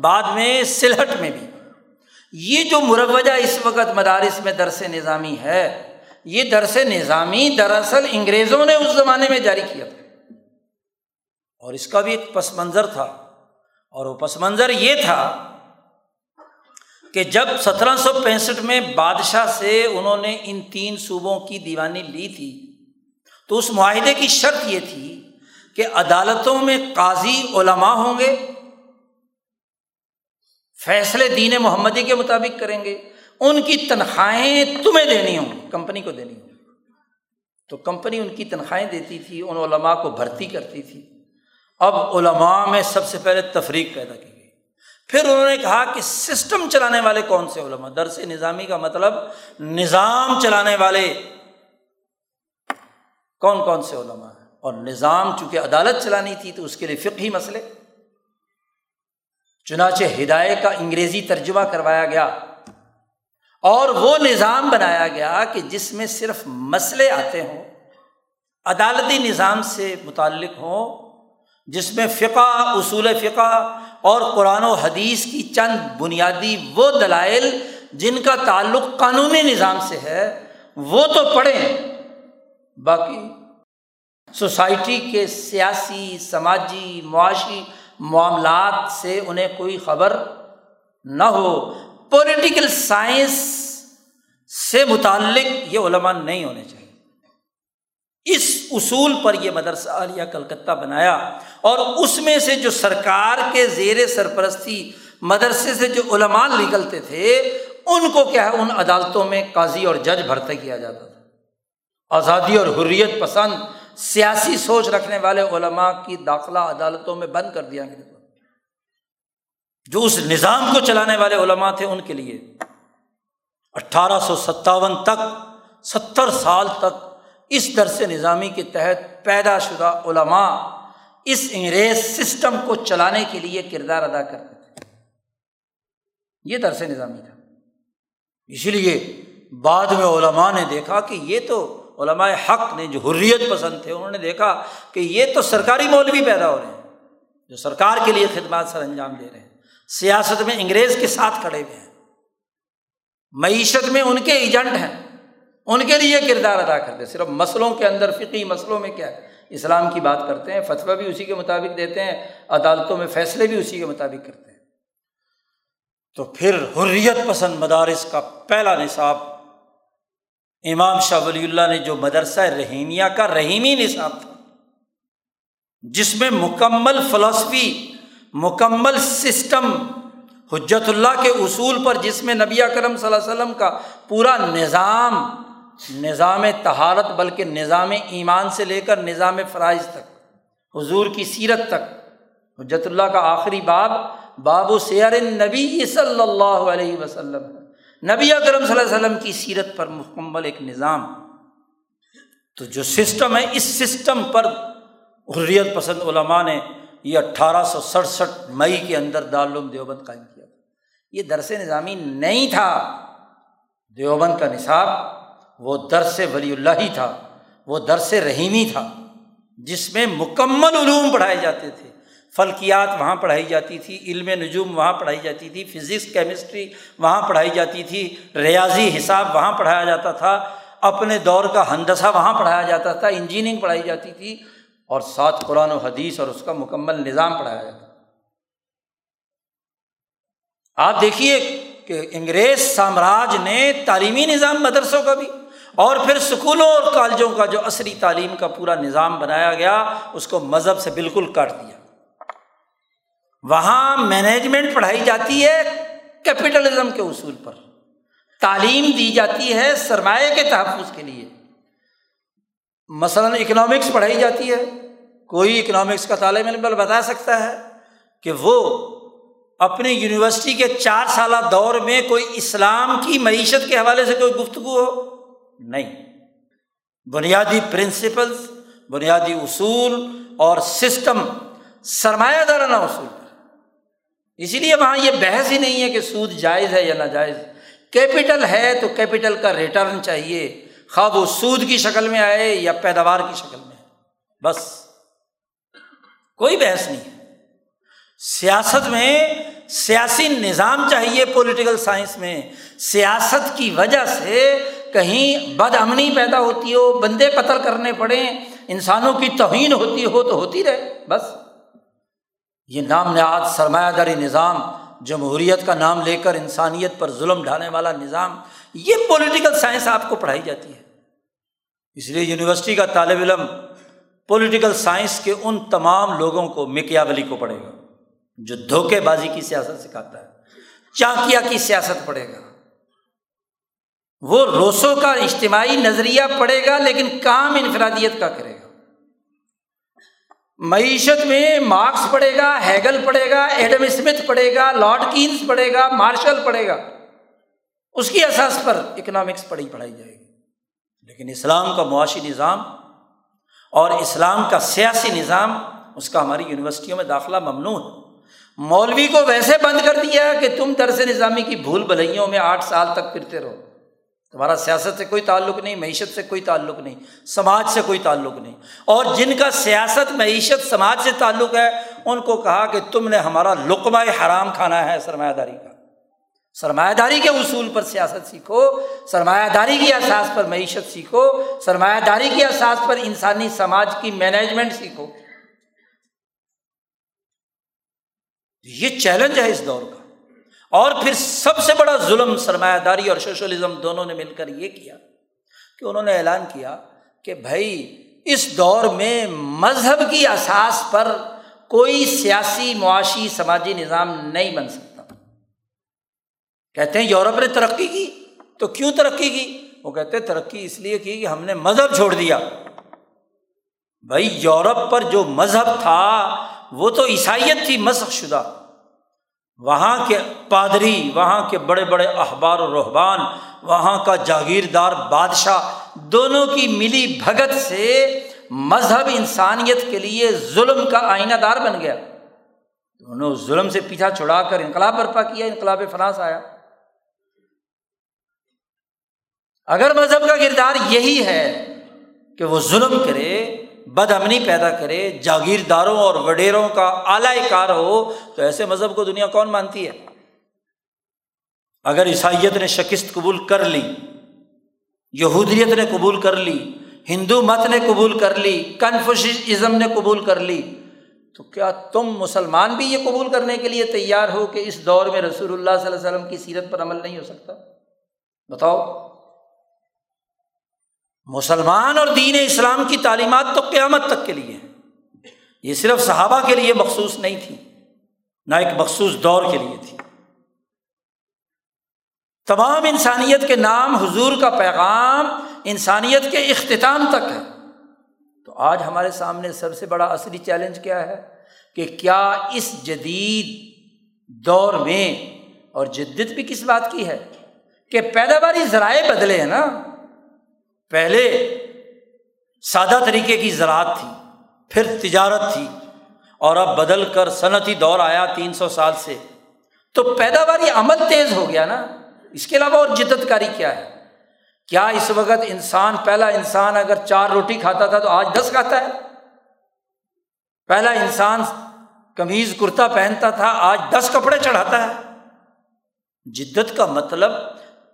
بعد میں سلہٹ میں بھی۔ یہ جو مروجہ اس وقت مدارس میں درس نظامی ہے، یہ درس نظامی دراصل انگریزوں نے اس زمانے میں جاری کیا تھا۔ اور اس کا بھی ایک پس منظر تھا۔ اور وہ پس منظر یہ تھا کہ جب سترہ سو پینسٹھ میں بادشاہ سے انہوں نے ان تین صوبوں کی دیوانی لی تھی تو اس معاہدے کی شرط یہ تھی کہ عدالتوں میں قاضی علماء ہوں گے، فیصلے دین محمدی کے مطابق کریں گے، ان کی تنخواہیں تمہیں دینی ہوں، کمپنی کو دینی ہوں۔ تو کمپنی ان کی تنخواہیں دیتی تھی، ان علماء کو بھرتی کرتی تھی۔ اب علماء میں سب سے پہلے تفریق پیدا کی گئی۔ پھر انہوں نے کہا کہ سسٹم چلانے والے کون سے علماء؟ درس نظامی کا مطلب نظام چلانے والے کون کون سے علماء ہیں؟ اور نظام چونکہ عدالت چلانی تھی تو اس کے لیے فقہی مسئلے۔ چنانچہ ہدایت کا انگریزی ترجمہ کروایا گیا۔ اور وہ نظام بنایا گیا کہ جس میں صرف مسئلے آتے ہوں، عدالتی نظام سے متعلق ہوں، جس میں فقہ، اصول فقہ اور قرآن و حدیث کی چند بنیادی وہ دلائل جن کا تعلق قانونی نظام سے ہے، وہ تو پڑھیں۔ باقی سوسائٹی کے سیاسی، سماجی، معاشی معاملات سے انہیں کوئی خبر نہ ہو۔ پولیٹیکل سائنس سے متعلق یہ علماء نہیں ہونے چاہیے۔ اس اصول پر یہ مدرسہ عالیہ کلکتہ بنایا اور اس میں سے جو سرکار کے زیر سرپرستی مدرسے سے جو علماء نکلتے تھے، ان کو کیا ہے؟ ان عدالتوں میں قاضی اور جج بھرتے کیا جاتا تھا۔ آزادی اور حریت پسند سیاسی سوچ رکھنے والے علماء کی داخلہ عدالتوں میں بند کر دیا گیا جو اس نظام کو چلانے والے علماء تھے ان کے لیے۔ اٹھارہ سو ستاون تک، ستر سال تک اس درس نظامی کے تحت پیدا شدہ علماء اس انگریز سسٹم کو چلانے کے لیے کردار ادا کرتے تھے۔ یہ درس نظامی تھا۔ اسی لیے بعد میں علماء نے دیکھا کہ یہ تو علماء حق نے جو حریت پسند تھے، انہوں نے دیکھا کہ یہ تو سرکاری مولوی پیدا ہو رہے ہیں، جو سرکار کے لیے خدمات سر انجام دے رہے ہیں۔ سیاست میں انگریز کے ساتھ کھڑے ہوئے ہیں۔ معیشت میں ان کے ایجنٹ ہیں۔ ان کے لیے کردار ادا کرتے صرف مسلوں کے اندر فقی مسلوں میں کیا ہے؟ اسلام کی بات کرتے ہیں، فتویٰ بھی اسی کے مطابق دیتے ہیں، عدالتوں میں فیصلے بھی اسی کے مطابق کرتے ہیں۔ تو پھر حریت پسند مدارس کا پہلا نصاب امام شاہ ولی اللہ نے جو مدرسہ رحیمیہ کا رحیمی نصاب تھا، جس میں مکمل فلاسفی مکمل سسٹم، حجت اللہ کے اصول پر جس میں نبی کرم صلی اللہ علیہ وسلم کا پورا نظام نظام تہارت بلکہ نظام ایمان سے لے کر نظام فرائض تک، حضور کی سیرت تک، حجت اللہ کا آخری باب باب و سیر نبی صلی اللہ علیہ وسلم۔ نبی اکرم صلی اللہ علیہ وسلم کی سیرت پر مکمل ایک نظام۔ تو جو سسٹم ہے، اس سسٹم پر حریت پسند علماء نے یہ اٹھارہ سو سڑسٹھ مئی کے اندر دارالعلوم دیوبند قائم کیا تھا۔ یہ درس نظامی نہیں تھا۔ دیوبند کا نصاب وہ درس ولی اللہ ہی تھا۔ وہ درس رحیمی تھا، جس میں مکمل علوم پڑھائے جاتے تھے۔ فلکیات وہاں پڑھائی جاتی تھی، علم نجوم وہاں پڑھائی جاتی تھی، فزکس، کیمسٹری وہاں پڑھائی جاتی تھی، ریاضی، حساب وہاں پڑھایا جاتا تھا، اپنے دور کا ہندسہ وہاں پڑھایا جاتا تھا، انجینئرنگ پڑھائی جاتی تھی اور ساتھ قرآن و حدیث اور اس کا مکمل نظام پڑھایا جاتا آپ دیکھیے کہ انگریز سامراج نے تعلیمی نظام مدرسوں کا بھی اور پھر اسکولوں اور کالجوں کا جو عصری تعلیم کا پورا نظام بنایا گیا، اس کو مذہب سے بالکل کاٹ دیا۔ وہاں مینجمنٹ پڑھائی جاتی ہے کیپٹلزم کے اصول پر۔ تعلیم دی جاتی ہے سرمایہ کے تحفظ کے لیے۔ مثلاً اکنامکس پڑھائی جاتی ہے۔ کوئی اکنامکس کا طالب علم بتا سکتا ہے کہ وہ اپنی یونیورسٹی کے چار سالہ دور میں کوئی اسلام کی معیشت کے حوالے سے کوئی گفتگو ہو؟ نہیں۔ بنیادی پرنسپلس بنیادی اصول اور سسٹم سرمایہ دارانہ اصول۔ اسی لیے وہاں یہ بحث ہی نہیں ہے کہ سود جائز ہے یا ناجائز۔ کیپٹل ہے تو کیپٹل کا ریٹرن چاہیے۔ خواب وہ سود کی شکل میں آئے یا پیداوار کی شکل میں۔ بس۔ کوئی بحث نہیں۔ ہے سیاست میں سیاسی نظام چاہیے پولیٹیکل سائنس میں۔ سیاست کی وجہ سے کہیں بد امنی پیدا ہوتی ہو، بندے قتل کرنے پڑے انسانوں کی توہین ہوتی ہو تو ہوتی رہے۔ بس۔ یہ نام نہاد سرمایہ داری نظام، جمہوریت کا نام لے کر انسانیت پر ظلم ڈھانے والا نظام، یہ پولیٹیکل سائنس آپ کو پڑھائی جاتی ہے۔ اس لیے یونیورسٹی کا طالب علم پولیٹیکل سائنس کے ان تمام لوگوں کو مکیاولی کو پڑھے گا، جو دھوکے بازی کی سیاست سکھاتا ہے چانکیا کی سیاست پڑھے گا۔ وہ روسوں کا اجتماعی نظریہ پڑے گا، لیکن کام انفرادیت کا کرے گا۔ معیشت میں مارکس پڑے گا، ہیگل پڑے گا، ایڈم اسمتھ پڑے گا، لارڈ کینس پڑے گا، مارشل پڑے گا۔ اس کی اساس پر اکنامکس پڑھی پڑھائی جائے گی۔ لیکن اسلام کا معاشی نظام اور اسلام کا سیاسی نظام، اس کا ہماری یونیورسٹیوں میں داخلہ ممنوع۔ ہے مولوی کو ویسے بند کر دیا کہ تم درس نظامی کی بھول بھلائیوں میں آٹھ سال تک پھرتے رہو۔ تمہارا سیاست سے کوئی تعلق نہیں، معیشت سے کوئی تعلق نہیں، سماج سے کوئی تعلق نہیں۔ اور جن کا سیاست، معیشت، سماج سے تعلق ہے، ان کو کہا کہ تم نے ہمارا لقمہ حرام کھانا ہے سرمایہ داری کا۔ سرمایہ داری کے اصول پر سیاست سیکھو سرمایہ داری کی احساس پر معیشت سیکھو سرمایہ داری کی احساس پر انسانی سماج کی مینجمنٹ سیکھو۔ یہ چیلنج ہے اس دور کا۔ اور پھر سب سے بڑا ظلم، سرمایہ داری اور سوشلزم دونوں نے مل کر یہ کیا کہ انہوں نے اعلان کیا کہ بھائی، اس دور میں مذہب کی اساس پر کوئی سیاسی، معاشی، سماجی نظام نہیں بن سکتا۔ کہتے ہیں، یورپ نے ترقی کی، تو کیوں ترقی کی؟ وہ کہتے ہیں، ترقی اس لیے کی کہ ہم نے مذہب چھوڑ دیا۔ بھائی، یورپ پر جو مذہب تھا، وہ تو عیسائیت تھی، مسخ شدہ۔ وہاں کے پادری، وہاں کے بڑے بڑے اخبار و رحبان وہاں کا جاگیردار بادشاہ، دونوں کی ملی بھگت سے مذہب انسانیت کے لیے ظلم کا آئینہ دار بن گیا۔ انہوں نے ظلم سے پیچھا چھڑا کر انقلاب برپا کیا، انقلاب فرانس آیا۔ اگر مذہب کا کردار یہی ہے کہ وہ ظلم کرے بد امنی پیدا کرے، جاگیرداروں اور وڈیروں کا اعلی کار ہو، تو ایسے مذہب کو دنیا کون مانتی ہے؟ اگر عیسائیت نے شکست قبول کر لی، یہودیت نے قبول کر لی، ہندو مت نے قبول کر لی کنفوشزم نے قبول کر لی، تو کیا تم مسلمان بھی یہ قبول کرنے کے لیے تیار ہو کہ اس دور میں رسول اللہ صلی اللہ علیہ وسلم کی سیرت پر عمل نہیں ہو سکتا؟ بتاؤ۔ مسلمان اور دین اسلام کی تعلیمات تو قیامت تک کے لیے یہ صرف صحابہ کے لیے مخصوص نہیں تھی، نہ ایک مخصوص دور کے لیے تھی۔ تمام انسانیت کے نام حضور کا پیغام انسانیت کے اختتام تک ہے۔ تو آج ہمارے سامنے سب سے بڑا اصلی چیلنج کیا ہے کہ کیا اس جدید دور میں، اور جدت بھی کس بات کی ہے، کہ پیداواری ذرائع بدلے ہیں نا۔ پہلے سادہ طریقے کی زراعت تھی، پھر تجارت تھی، اور اب بدل کر صنعتی دور آیا تین سو سال سے۔ تو پیداواری عمل تیز ہو گیا نا۔ اس کے علاوہ اور جدت کاری کیا ہے؟ کیا اس وقت انسان، پہلا انسان اگر چار روٹی کھاتا تھا تو آج دس کھاتا ہے؟ پہلا انسان کمیز کرتا پہنتا تھا، آج دس کپڑے چڑھاتا ہے۔ جدت کا مطلب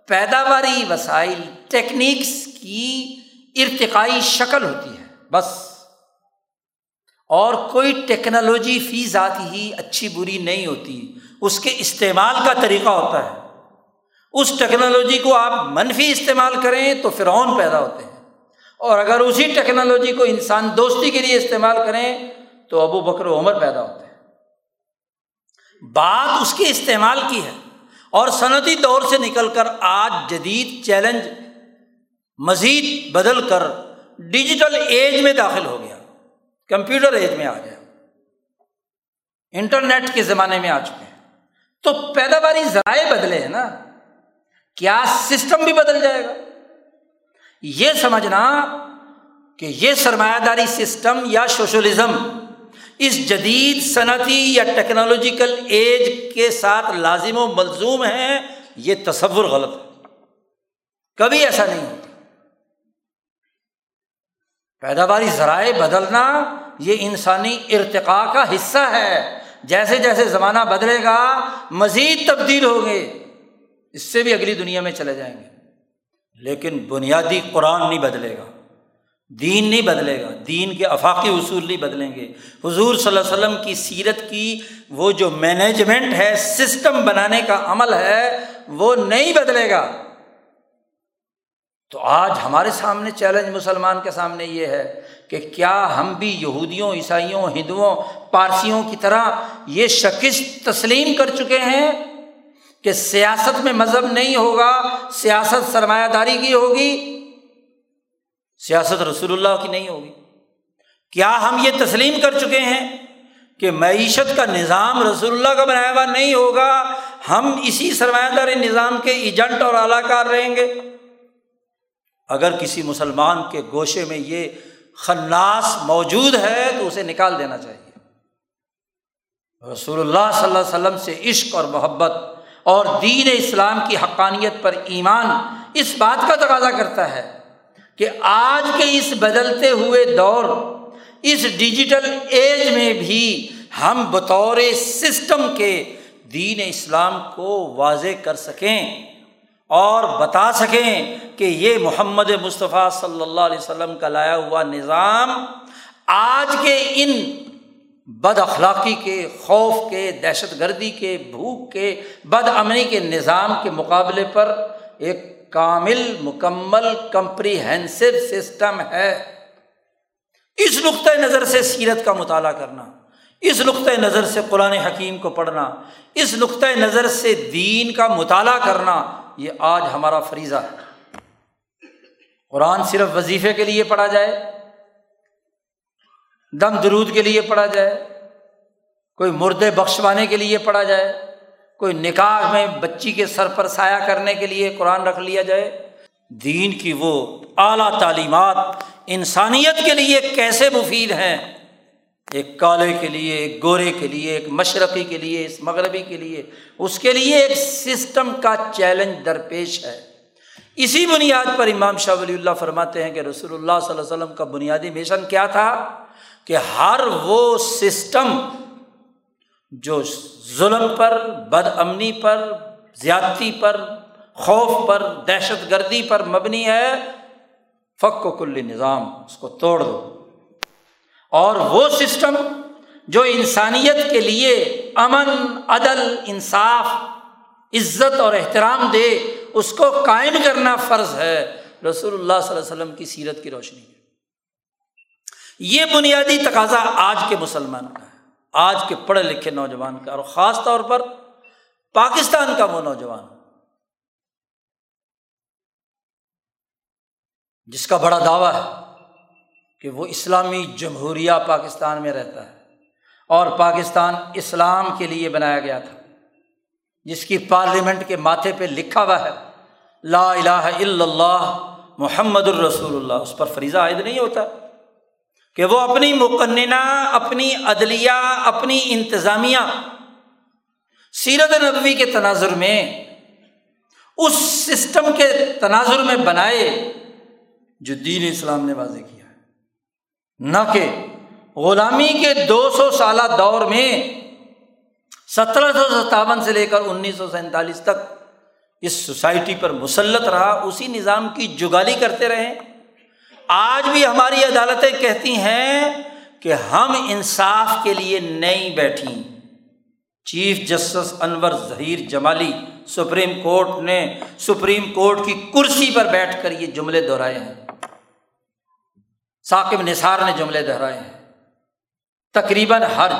پیداواری وسائل ٹیکنیکس کی ارتقائی شکل ہوتی ہے، بس۔ اور کوئی ٹیکنالوجی فی ذات ہی اچھی بری نہیں ہوتی، اس کے استعمال کا طریقہ ہوتا ہے۔ اس ٹیکنالوجی کو آپ منفی استعمال کریں تو فرعون پیدا ہوتے ہیں۔ اور اگر اسی ٹیکنالوجی کو انسان دوستی کے لیے استعمال کریں تو ابو بکر عمر پیدا ہوتے ہیں۔ بات اس کے استعمال کی ہے۔ اور صنعتی دور سے نکل کر آج جدید چیلنج مزید بدل کر ڈیجیٹل ایج میں داخل ہو گیا، کمپیوٹر ایج میں آ گیا، انٹرنیٹ کے زمانے میں آ چکے ہیں۔ تو پیداواری ذرائع بدلے ہیں نا، کیا سسٹم بھی بدل جائے گا؟ یہ سمجھنا کہ یہ سرمایہ داری سسٹم یا سوشلزم اس جدید صنعتی یا ٹیکنالوجیکل ایج کے ساتھ لازم و ملزوم ہے، یہ تصور غلط ہے۔ کبھی ایسا نہیں ہوتا۔ پیداواری ذرائع بدلنا یہ انسانی ارتقاء کا حصہ ہے۔ جیسے جیسے زمانہ بدلے گا، مزید تبدیل ہوں گے۔ اس سے بھی اگلی دنیا میں چلے جائیں گے۔ لیکن بنیادی قرآن نہیں بدلے گا۔ دین نہیں بدلے گا۔ دین کے افاقی اصول نہیں بدلیں گے۔ حضور صلی اللہ علیہ وسلم کی سیرت کی وہ جو مینجمنٹ ہے سسٹم بنانے کا عمل ہے، وہ نہیں بدلے گا۔ تو آج ہمارے سامنے چیلنج مسلمان کے سامنے یہ ہے کہ کیا ہم بھی یہودیوں، عیسائیوں، ہندوؤں، پارسیوں کی طرح یہ شکست تسلیم کر چکے ہیں کہ سیاست میں مذہب نہیں ہوگا، سیاست سرمایہ داری کی ہوگی۔ سیاست رسول اللہ کی نہیں ہوگی۔ کیا ہم یہ تسلیم کر چکے ہیں کہ معیشت کا نظام رسول اللہ کا بنایا ہوا نہیں ہوگا؟ ہم اسی سرمایہ داری نظام کے ایجنٹ اور اعلی کار رہیں گے۔ اگر کسی مسلمان کے گوشے میں یہ خناس موجود ہے تو اسے نکال دینا چاہیے۔ رسول اللہ صلی اللہ علیہ وسلم سے عشق اور محبت اور دین اسلام کی حقانیت پر ایمان اس بات کا تقاضا کرتا ہے کہ آج کے اس بدلتے ہوئے دور، اس ڈیجیٹل ایج میں بھی ہم بطور سسٹم کے دین اسلام کو واضح کر سکیں اور بتا سکیں کہ یہ محمد مصطفیٰ صلی اللہ علیہ وسلم کا لایا ہوا نظام آج کے ان بد اخلاقی کے، خوف کے، دہشت گردی کے، بھوک کے، بد امنی کے نظام کے مقابلے پر ایک کامل مکمل کمپریہنسو سسٹم ہے۔ اس نقطۂ نظر سے سیرت کا مطالعہ کرنا، اس نقطۂ نظر سے قرآن حکیم کو پڑھنا، اس نقطۂ نظر سے دین کا مطالعہ کرنا، یہ آج ہمارا فریضہ ہے۔ قرآن صرف وظیفے کے لیے پڑھا جائے، دم درود کے لیے پڑھا جائے، کوئی مردے بخشوانے کے لیے پڑھا جائے کوئی نکاح میں بچی کے سر پر سایہ کرنے کے لیے قرآن رکھ لیا جائے؟ دین کی وہ اعلیٰ تعلیمات انسانیت کے لیے کیسے مفید ہیں؟ ایک کالے کے لیے، ایک گورے کے لیے، ایک مشرقی کے لیے، اس مغربی کے لیے، اس کے لیے ایک سسٹم کا چیلنج درپیش ہے۔ اسی بنیاد پر امام شاہ ولی اللہ فرماتے ہیں کہ رسول اللہ صلی اللہ علیہ وسلم کا بنیادی مشن کیا تھا؟ کہ ہر وہ سسٹم جو ظلم پر، بد امنی پر، زیادتی پر، خوف پر، دہشت گردی پر مبنی ہے فق و کل نظام، اس کو توڑ دو۔ اور وہ سسٹم جو انسانیت کے لیے امن، عدل، انصاف، عزت اور احترام دے، اس کو قائم کرنا فرض ہے، رسول اللہ صلی اللہ علیہ وسلم کی سیرت کی روشنی۔ یہ بنیادی تقاضا آج کے مسلمان کا آج کے پڑھے لکھے نوجوان کا اور خاص طور پر پاکستان کا وہ نوجوان جس کا بڑا دعویٰ ہے کہ وہ اسلامی جمہوریہ پاکستان میں رہتا ہے اور پاکستان اسلام کے لیے بنایا گیا تھا، جس کی پارلیمنٹ کے ماتھے پہ لکھا ہوا ہے، لا الہ الا اللہ محمد الرسول اللہ، اس پر فریضہ عائد نہیں ہوتا۔ کہ وہ اپنی مقننہ، اپنی عدلیہ، اپنی انتظامیہ، سیرت نبوی کے تناظر میں، اس سسٹم کے تناظر میں بنائے جو دین اسلام نے واضح کیا ہے۔ نہ کہ غلامی کے دو سو سالہ دور میں سترہ سو ستاون سے لے کر انیس سو سینتالیس تک اس سوسائٹی پر مسلط رہا، اسی نظام کی جگالی کرتے رہے۔ آج بھی ہماری عدالتیں کہتی ہیں کہ ہم انصاف کے لیے نہیں بیٹھی chief justice Anwar Zaheer Jamali supreme court نے سپریم کورٹ کی کرسی پر بیٹھ کر یہ جملے دہرائے ہیں۔ ثاقب نثار نے جملے دہرائے ہیں۔ تقریباً ہر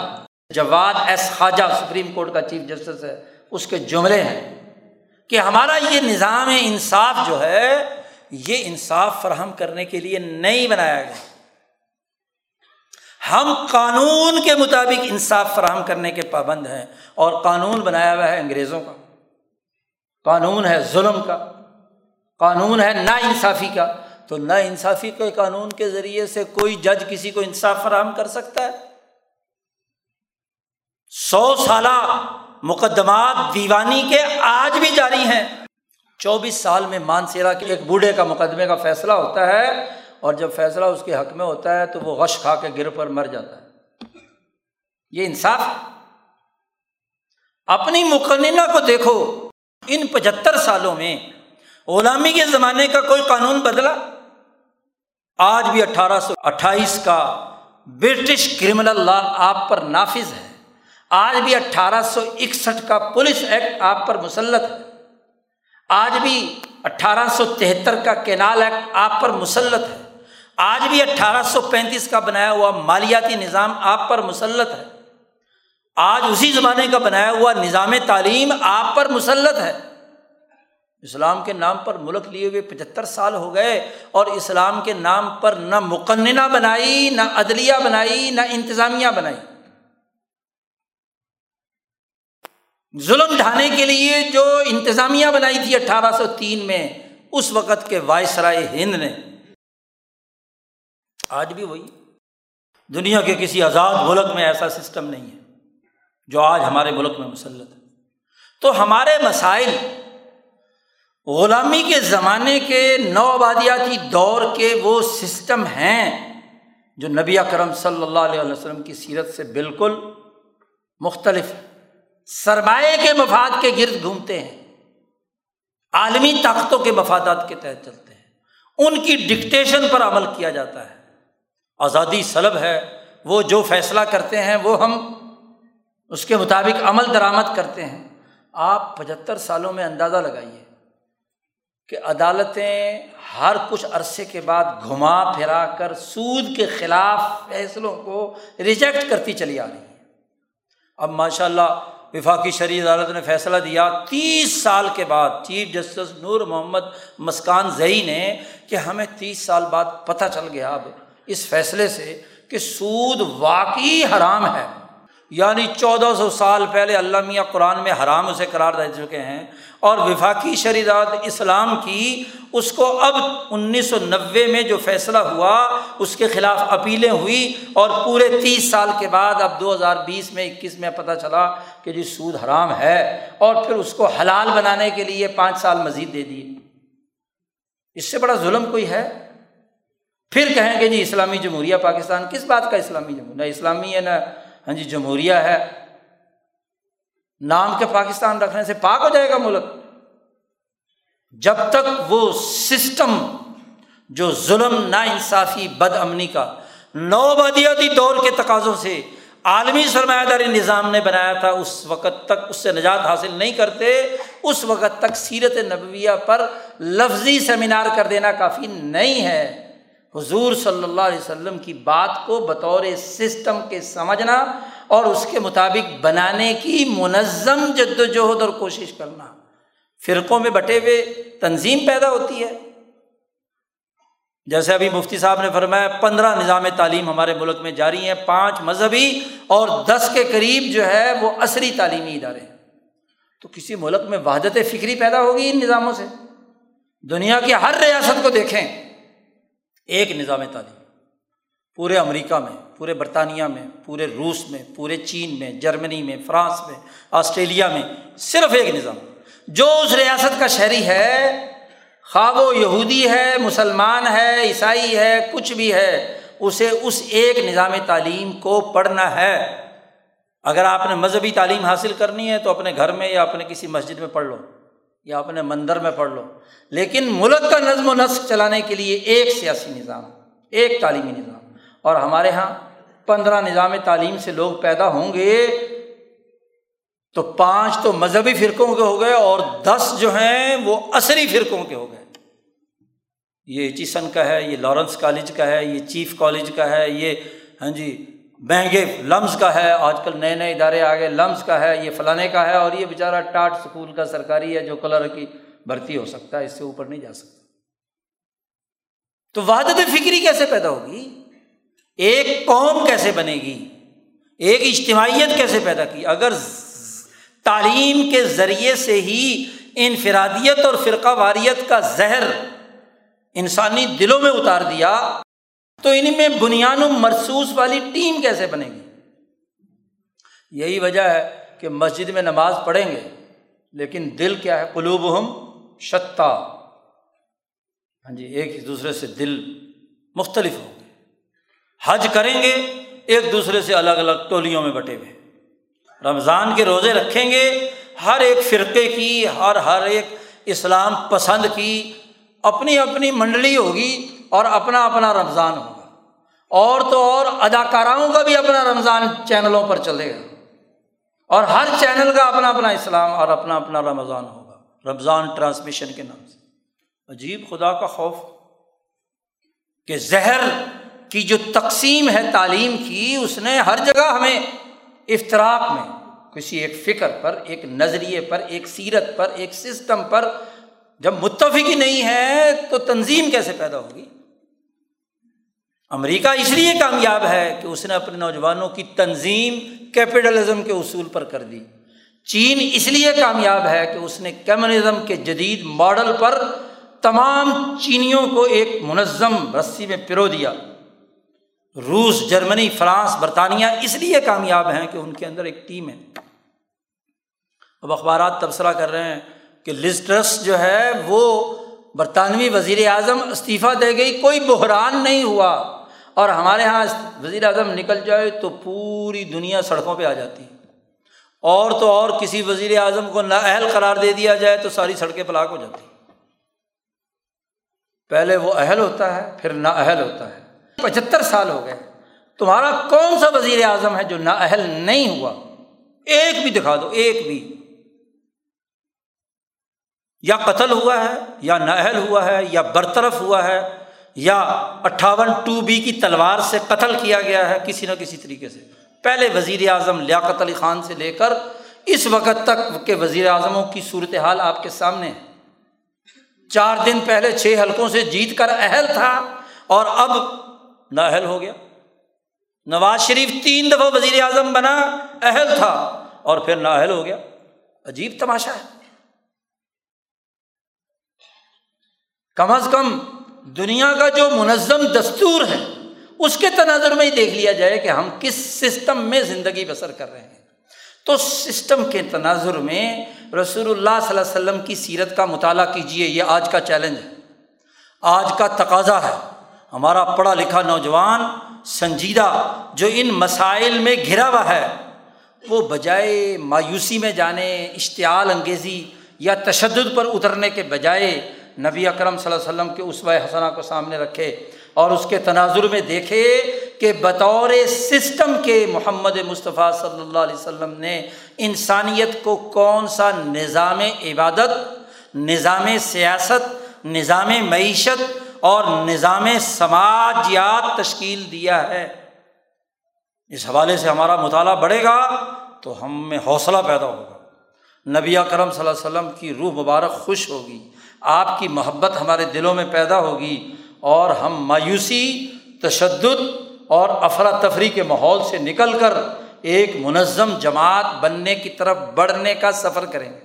Jawwad S Khawaja supreme court کا چیف جسٹس ہے، اس کے جملے ہیں کہ ہمارا یہ نظام انصاف جو ہے یہ انصاف فراہم کرنے کے لیے نہیں بنایا گیا۔ ہم قانون کے مطابق انصاف فراہم کرنے کے پابند ہیں اور قانون بنایا ہوا ہے انگریزوں کا۔ قانون ہے ظلم کا۔ قانون ہے نا انصافی کا۔ تو نا انصافی کے قانون کے ذریعے سے کوئی جج کسی کو انصاف فراہم کر سکتا ہے؟ سو سالہ مقدمات دیوانی کے آج بھی جاری ہیں۔ چوبیس سال میں مانسیرا کے ایک بوڑھے کا مقدمے کا فیصلہ ہوتا ہے اور جب فیصلہ اس کے حق میں ہوتا ہے تو وہ غش کھا کے گر پر مر جاتا ہے۔ یہ انصاف۔ اپنی مقننہ کو دیکھو۔ ان پچہتر سالوں میں غلامی کے زمانے کا کوئی قانون بدلا؟ آج بھی اٹھارہ سو اٹھائیس کا برٹش کرمنل لا آپ پر نافذ ہے۔ آج بھی اٹھارہ سو اکسٹھ کا پولیس ایکٹ آپ پر مسلط ہے۔ آج بھی اٹھارہ سو تہتر کا کینال ایکٹ آپ پر مسلط ہے۔ آج بھی اٹھارہ سو پینتیس کا بنایا ہوا مالیاتی نظام آپ پر مسلط ہے۔ آج اسی زمانے کا بنایا ہوا نظام تعلیم آپ پر مسلط ہے۔ اسلام کے نام پر ملک لیے ہوئے پچہتر سال ہو گئے اور اسلام کے نام پر نہ مقننہ بنائی، نہ عدلیہ بنائی، نہ انتظامیہ بنائی۔ ظلم ڈھانے کے لیے جو انتظامیہ بنائی تھی اٹھارہ سو تین میں، اس وقت کے وائسرائے ہند نے۔ آج بھی وہی۔ دنیا کے کسی آزاد ملک میں ایسا سسٹم نہیں ہے جو آج ہمارے ملک میں مسلط ہے۔ تو ہمارے مسائل غلامی کے زمانے کے نو آبادیاتی دور کے وہ سسٹم ہیں جو نبی کرم صلی اللہ علیہ وسلم کی سیرت سے بالکل مختلف سرمایہ کے مفاد کے گرد گھومتے ہیں۔ عالمی طاقتوں کے مفادات کے تحت چلتے ہیں۔ ان کی ڈکٹیشن پر عمل کیا جاتا ہے۔ آزادی سلب ہے۔ وہ جو فیصلہ کرتے ہیں، وہ ہم اس کے مطابق عمل درآمد کرتے ہیں۔ آپ پچہتر سالوں میں اندازہ لگائیے کہ عدالتیں ہر کچھ عرصے کے بعد گھما پھرا کر سود کے خلاف فیصلوں کو ریجیکٹ کرتی چلی آ رہی ہیں۔ اب ماشاء اللہ وفاقی شرعی عدالت نے فیصلہ دیا۔ تیس سال کے بعد چیف جسٹس نور محمد مسکان زئی نے کہ ہمیں تیس سال بعد پتہ چل گیا اب اس فیصلے سے کہ سود واقعی حرام ہے۔ یعنی چودہ سو سال پہلے اللہ میاں قرآن میں حرام اسے قرار دے چکے ہیں اور وفاقی شریعت اسلام کی اس کو اب انیس سو نوے میں جو فیصلہ ہوا، اس کے خلاف اپیلیں ہوئی اور پورے تیس سال کے بعد اب دو ہزار بیس میں، اکیس میں پتہ چلا کہ جی سود حرام ہے اور پھر اس کو حلال بنانے کے لیے پانچ سال مزید دے دیے۔ اس سے بڑا ظلم کوئی ہے؟ پھر کہیں گے جی اسلامی جمہوریہ پاکستان، کس بات کا اسلامی جمہوریہ؟ نہ اسلامی ہے، نہ ہاں جی جمہوریہ ہے۔ نام کے پاکستان رکھنے سے پاک ہو جائے گا ملک۔ جب تک وہ سسٹم جو ظلم نا انصافی بد امنی کا نو بدیاتی دور کے تقاضوں سے عالمی سرمایہ داری نظام نے بنایا تھا، اس وقت تک اس سے نجات حاصل نہیں کرتے۔ اس وقت تک سیرت نبویہ پر لفظی سیمینار کر دینا کافی نہیں ہے۔ حضور صلی اللہ علیہ وسلم کی بات کو بطور سسٹم کے سمجھنا اور اس کے مطابق بنانے کی منظم جد وجہد اور کوشش کرنا۔ فرقوں میں بٹے ہوئے تنظیم پیدا ہوتی ہے۔ جیسے ابھی مفتی صاحب نے فرمایا، پندرہ نظام تعلیم ہمارے ملک میں جاری ہیں، پانچ مذہبی اور دس کے قریب جو ہے وہ عصری تعلیمی ادارے ہیں۔ تو کسی ملک میں وحدت فکری پیدا ہوگی ان نظاموں سے؟ دنیا کی ہر ریاست کو دیکھیں۔ ایک نظام تعلیم، پورے امریکہ میں، پورے برطانیہ میں، پورے روس میں، پورے چین میں، جرمنی میں، فرانس میں، آسٹریلیا میں صرف ایک نظام۔ جو اس ریاست کا شہری ہے خواب و یہودی ہے، مسلمان ہے، عیسائی ہے، کچھ بھی ہے، اسے اس ایک نظام تعلیم کو پڑھنا ہے۔ اگر آپ نے مذہبی تعلیم حاصل کرنی ہے تو اپنے گھر میں یا اپنے کسی مسجد میں پڑھ لو۔ یا اپنے مندر میں پڑھ لو۔ لیکن ملک کا نظم و نسق چلانے کے لیے ایک سیاسی نظام، ایک تعلیمی نظام۔ اور ہمارے یہاں پندرہ نظام تعلیم سے لوگ پیدا ہوں گے۔ تو پانچ تو مذہبی فرقوں کے ہو گئے اور دس جو ہیں وہ عصری فرقوں کے ہو گئے۔ یہ ایچیسن کا ہے، یہ لارنس کالج کا ہے، یہ چیف کالج کا ہے، یہ ہاں جی مہنگے لمز کا ہے، آج کل نئے نئے ادارے آ گئے، لمز کا ہے، یہ فلانے کا ہے اور یہ بیچارہ ٹاٹ اسکول کا سرکاری ہے جو کلر کی بھرتی ہو سکتا ہے، اس سے اوپر نہیں جا سکتا۔ تو وحدت فکری کیسے پیدا ہوگی؟ ایک قوم کیسے بنے گی؟ ایک اجتماعیت کیسے پیدا کی؟ اگر تعلیم کے ذریعے سے ہی انفرادیت اور فرقہ واریت کا زہر انسانی دلوں میں اتار دیا تو ان میں بنیاد مرسوس والی ٹیم کیسے بنے گی؟ یہی وجہ ہے کہ مسجد میں نماز پڑھیں گے، لیکن دل کیا ہے؟ قلوب ہم شتا۔ ہاں جی ایک دوسرے سے دل مختلف ہوں گے۔ حج کریں گے، ایک دوسرے سے الگ الگ ٹولیوں میں بٹے ہوئے۔ رمضان کے روزے رکھیں گے، ہر ایک فرقے کی، ہر ہر ایک اسلام پسند کی، اپنی اپنی منڈلی ہوگی۔ اور اپنا اپنا رمضان ہوگا۔ اور تو اور اداکاراؤں کا بھی اپنا رمضان چینلوں پر چلے گا۔ اور ہر چینل کا اپنا اپنا اسلام اور اپنا اپنا رمضان ہوگا۔ رمضان ٹرانسمیشن کے نام سے۔ عجیب خدا کا خوف کہ زہر کی جو تقسیم ہے تعلیم کی، اس نے ہر جگہ ہمیں افطراک میں کسی ایک فکر پر، ایک نظریے پر، ایک سیرت پر، ایک سسٹم پر جب متفق ہی نہیں ہے تو تنظیم کیسے پیدا ہوگی؟ امریکہ اس لیے کامیاب ہے کہ اس نے اپنے نوجوانوں کی تنظیم کیپٹلزم کے اصول پر کر دی۔ چین اس لیے کامیاب ہے کہ اس نے کمیونزم کے جدید ماڈل پر تمام چینیوں کو ایک منظم رسی میں پرو دیا۔ روس، جرمنی، فرانس، برطانیہ اس لیے کامیاب ہیں کہ ان کے اندر ایک ٹیم ہے۔ اب اخبارات تبصرہ کر رہے ہیں کہ لسٹرس جو ہے وہ برطانوی وزیر اعظم استعفیٰ دے گئی، کوئی بحران نہیں ہوا۔ اور ہمارے یہاں وزیر اعظم نکل جائے تو پوری دنیا سڑکوں پہ آ جاتی اور تو اور کسی وزیر اعظم کو نااہل قرار دے دیا جائے تو ساری سڑکیں پلاک ہو جاتی۔ پہلے وہ اہل ہوتا ہے، پھر نااہل ہوتا ہے۔ پچہتر سال ہو گئے۔ تمہارا کون سا وزیر اعظم ہے جو نااہل نہیں ہوا؟ ایک بھی دکھا دو، ایک بھی۔ یا قتل ہوا ہے، یا نااہل ہوا ہے، یا برطرف ہوا ہے یا اٹھاون ٹو بی کی تلوار سے قتل کیا گیا ہے کسی نہ کسی طریقے سے۔ پہلے وزیر اعظم لیاقت علی خان سے لے کر اس وقت تک کے وزیر اعظموں کی صورت حال آپ کے سامنے ہے۔ چار دن پہلے چھ حلقوں سے جیت کر اہل تھا اور اب نااہل ہو گیا۔ نواز شریف تین دفعہ وزیر اعظم بنا، اہل تھا اور پھر نااہل ہو گیا۔ عجیب تماشا ہے۔ کم از کم دنیا کا جو منظم دستور ہے، اس کے تناظر میں ہی دیکھ لیا جائے کہ ہم کس سسٹم میں زندگی بسر کر رہے ہیں۔ تو سسٹم کے تناظر میں رسول اللہ صلی اللہ علیہ وسلم کی سیرت کا مطالعہ کیجیے یہ آج کا چیلنج ہے۔ آج کا تقاضا ہے۔ ہمارا پڑھا لکھا نوجوان سنجیدہ جو ان مسائل میں گھرا ہوا ہے، وہ بجائے مایوسی میں جانے، اشتعال انگیزی یا تشدد پر اترنے کے بجائے نبی اکرم صلی اللہ علیہ وسلم کے اسوہ حسنہ کو سامنے رکھے اور اس کے تناظر میں دیکھے کہ بطور سسٹم کے محمد مصطفیٰ صلی اللہ علیہ وسلم نے انسانیت کو کون سا نظام عبادت، نظام سیاست، نظام معیشت اور نظام سماجیات تشکیل دیا ہے۔ اس حوالے سے ہمارا مطالعہ بڑھے گا تو ہم میں حوصلہ پیدا ہوگا۔ نبی کرم صلی اللہ علیہ وسلم کی روح مبارک خوش ہوگی۔ آپ کی محبت ہمارے دلوں میں پیدا ہوگی اور ہم مایوسی، تشدد اور افراتفری کے ماحول سے نکل کر ایک منظم جماعت بننے کی طرف بڑھنے کا سفر کریں گے۔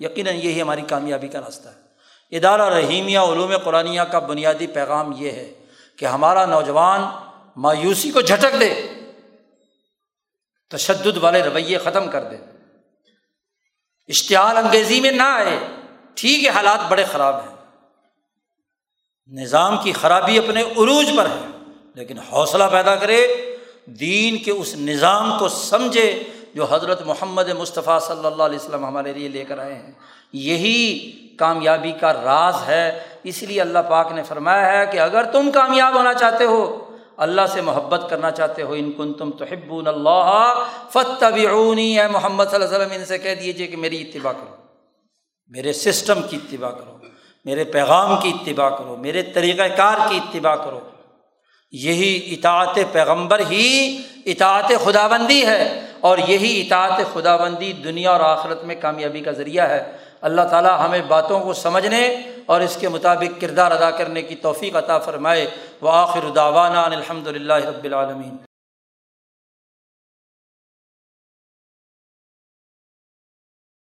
یقیناً یہی ہماری کامیابی کا راستہ ہے۔ ادارہ رحیمیہ علوم قرآن کا بنیادی پیغام یہ ہے کہ ہمارا نوجوان مایوسی کو جھٹک دے، تشدد والے رویے ختم کر دے۔ اشتعال انگیزی میں نہ آئے۔ ٹھیک ہے، حالات بڑے خراب ہیں۔ نظام کی خرابی اپنے عروج پر ہے، لیکن حوصلہ پیدا کرے، دین کے اس نظام کو سمجھے جو حضرت محمد مصطفیٰ صلی اللہ علیہ وسلم ہمارے لیے لے کر آئے ہیں۔ یہی کامیابی کا راز ہے۔ اس لیے اللہ پاک نے فرمایا ہے کہ اگر تم کامیاب ہونا چاہتے ہو، اللہ سے محبت کرنا چاہتے ہو، ان کن تم تو حب اللہ فتح اے محمد صلی اللہ علیہ وسلم، ان سے کہہ دیجیے کہ میری اتباع کرو۔ میرے سسٹم کی اتباع کرو، میرے پیغام کی اتباع کرو، میرے طریقۂ کار کی اتباع کرو۔ یہی اطاعت پیغمبر ہی اطاعت خدا بندی ہے اور یہی اطاعت خدا بندی دنیا اور آخرت میں کامیابی کا ذریعہ ہے۔ اللہ تعالیٰ ہمیں باتوں کو سمجھنے اور اس کے مطابق کردار ادا کرنے کی توفیق عطا فرمائے۔ وہ آخر داوانہ الحمد للہ رب العالمین۔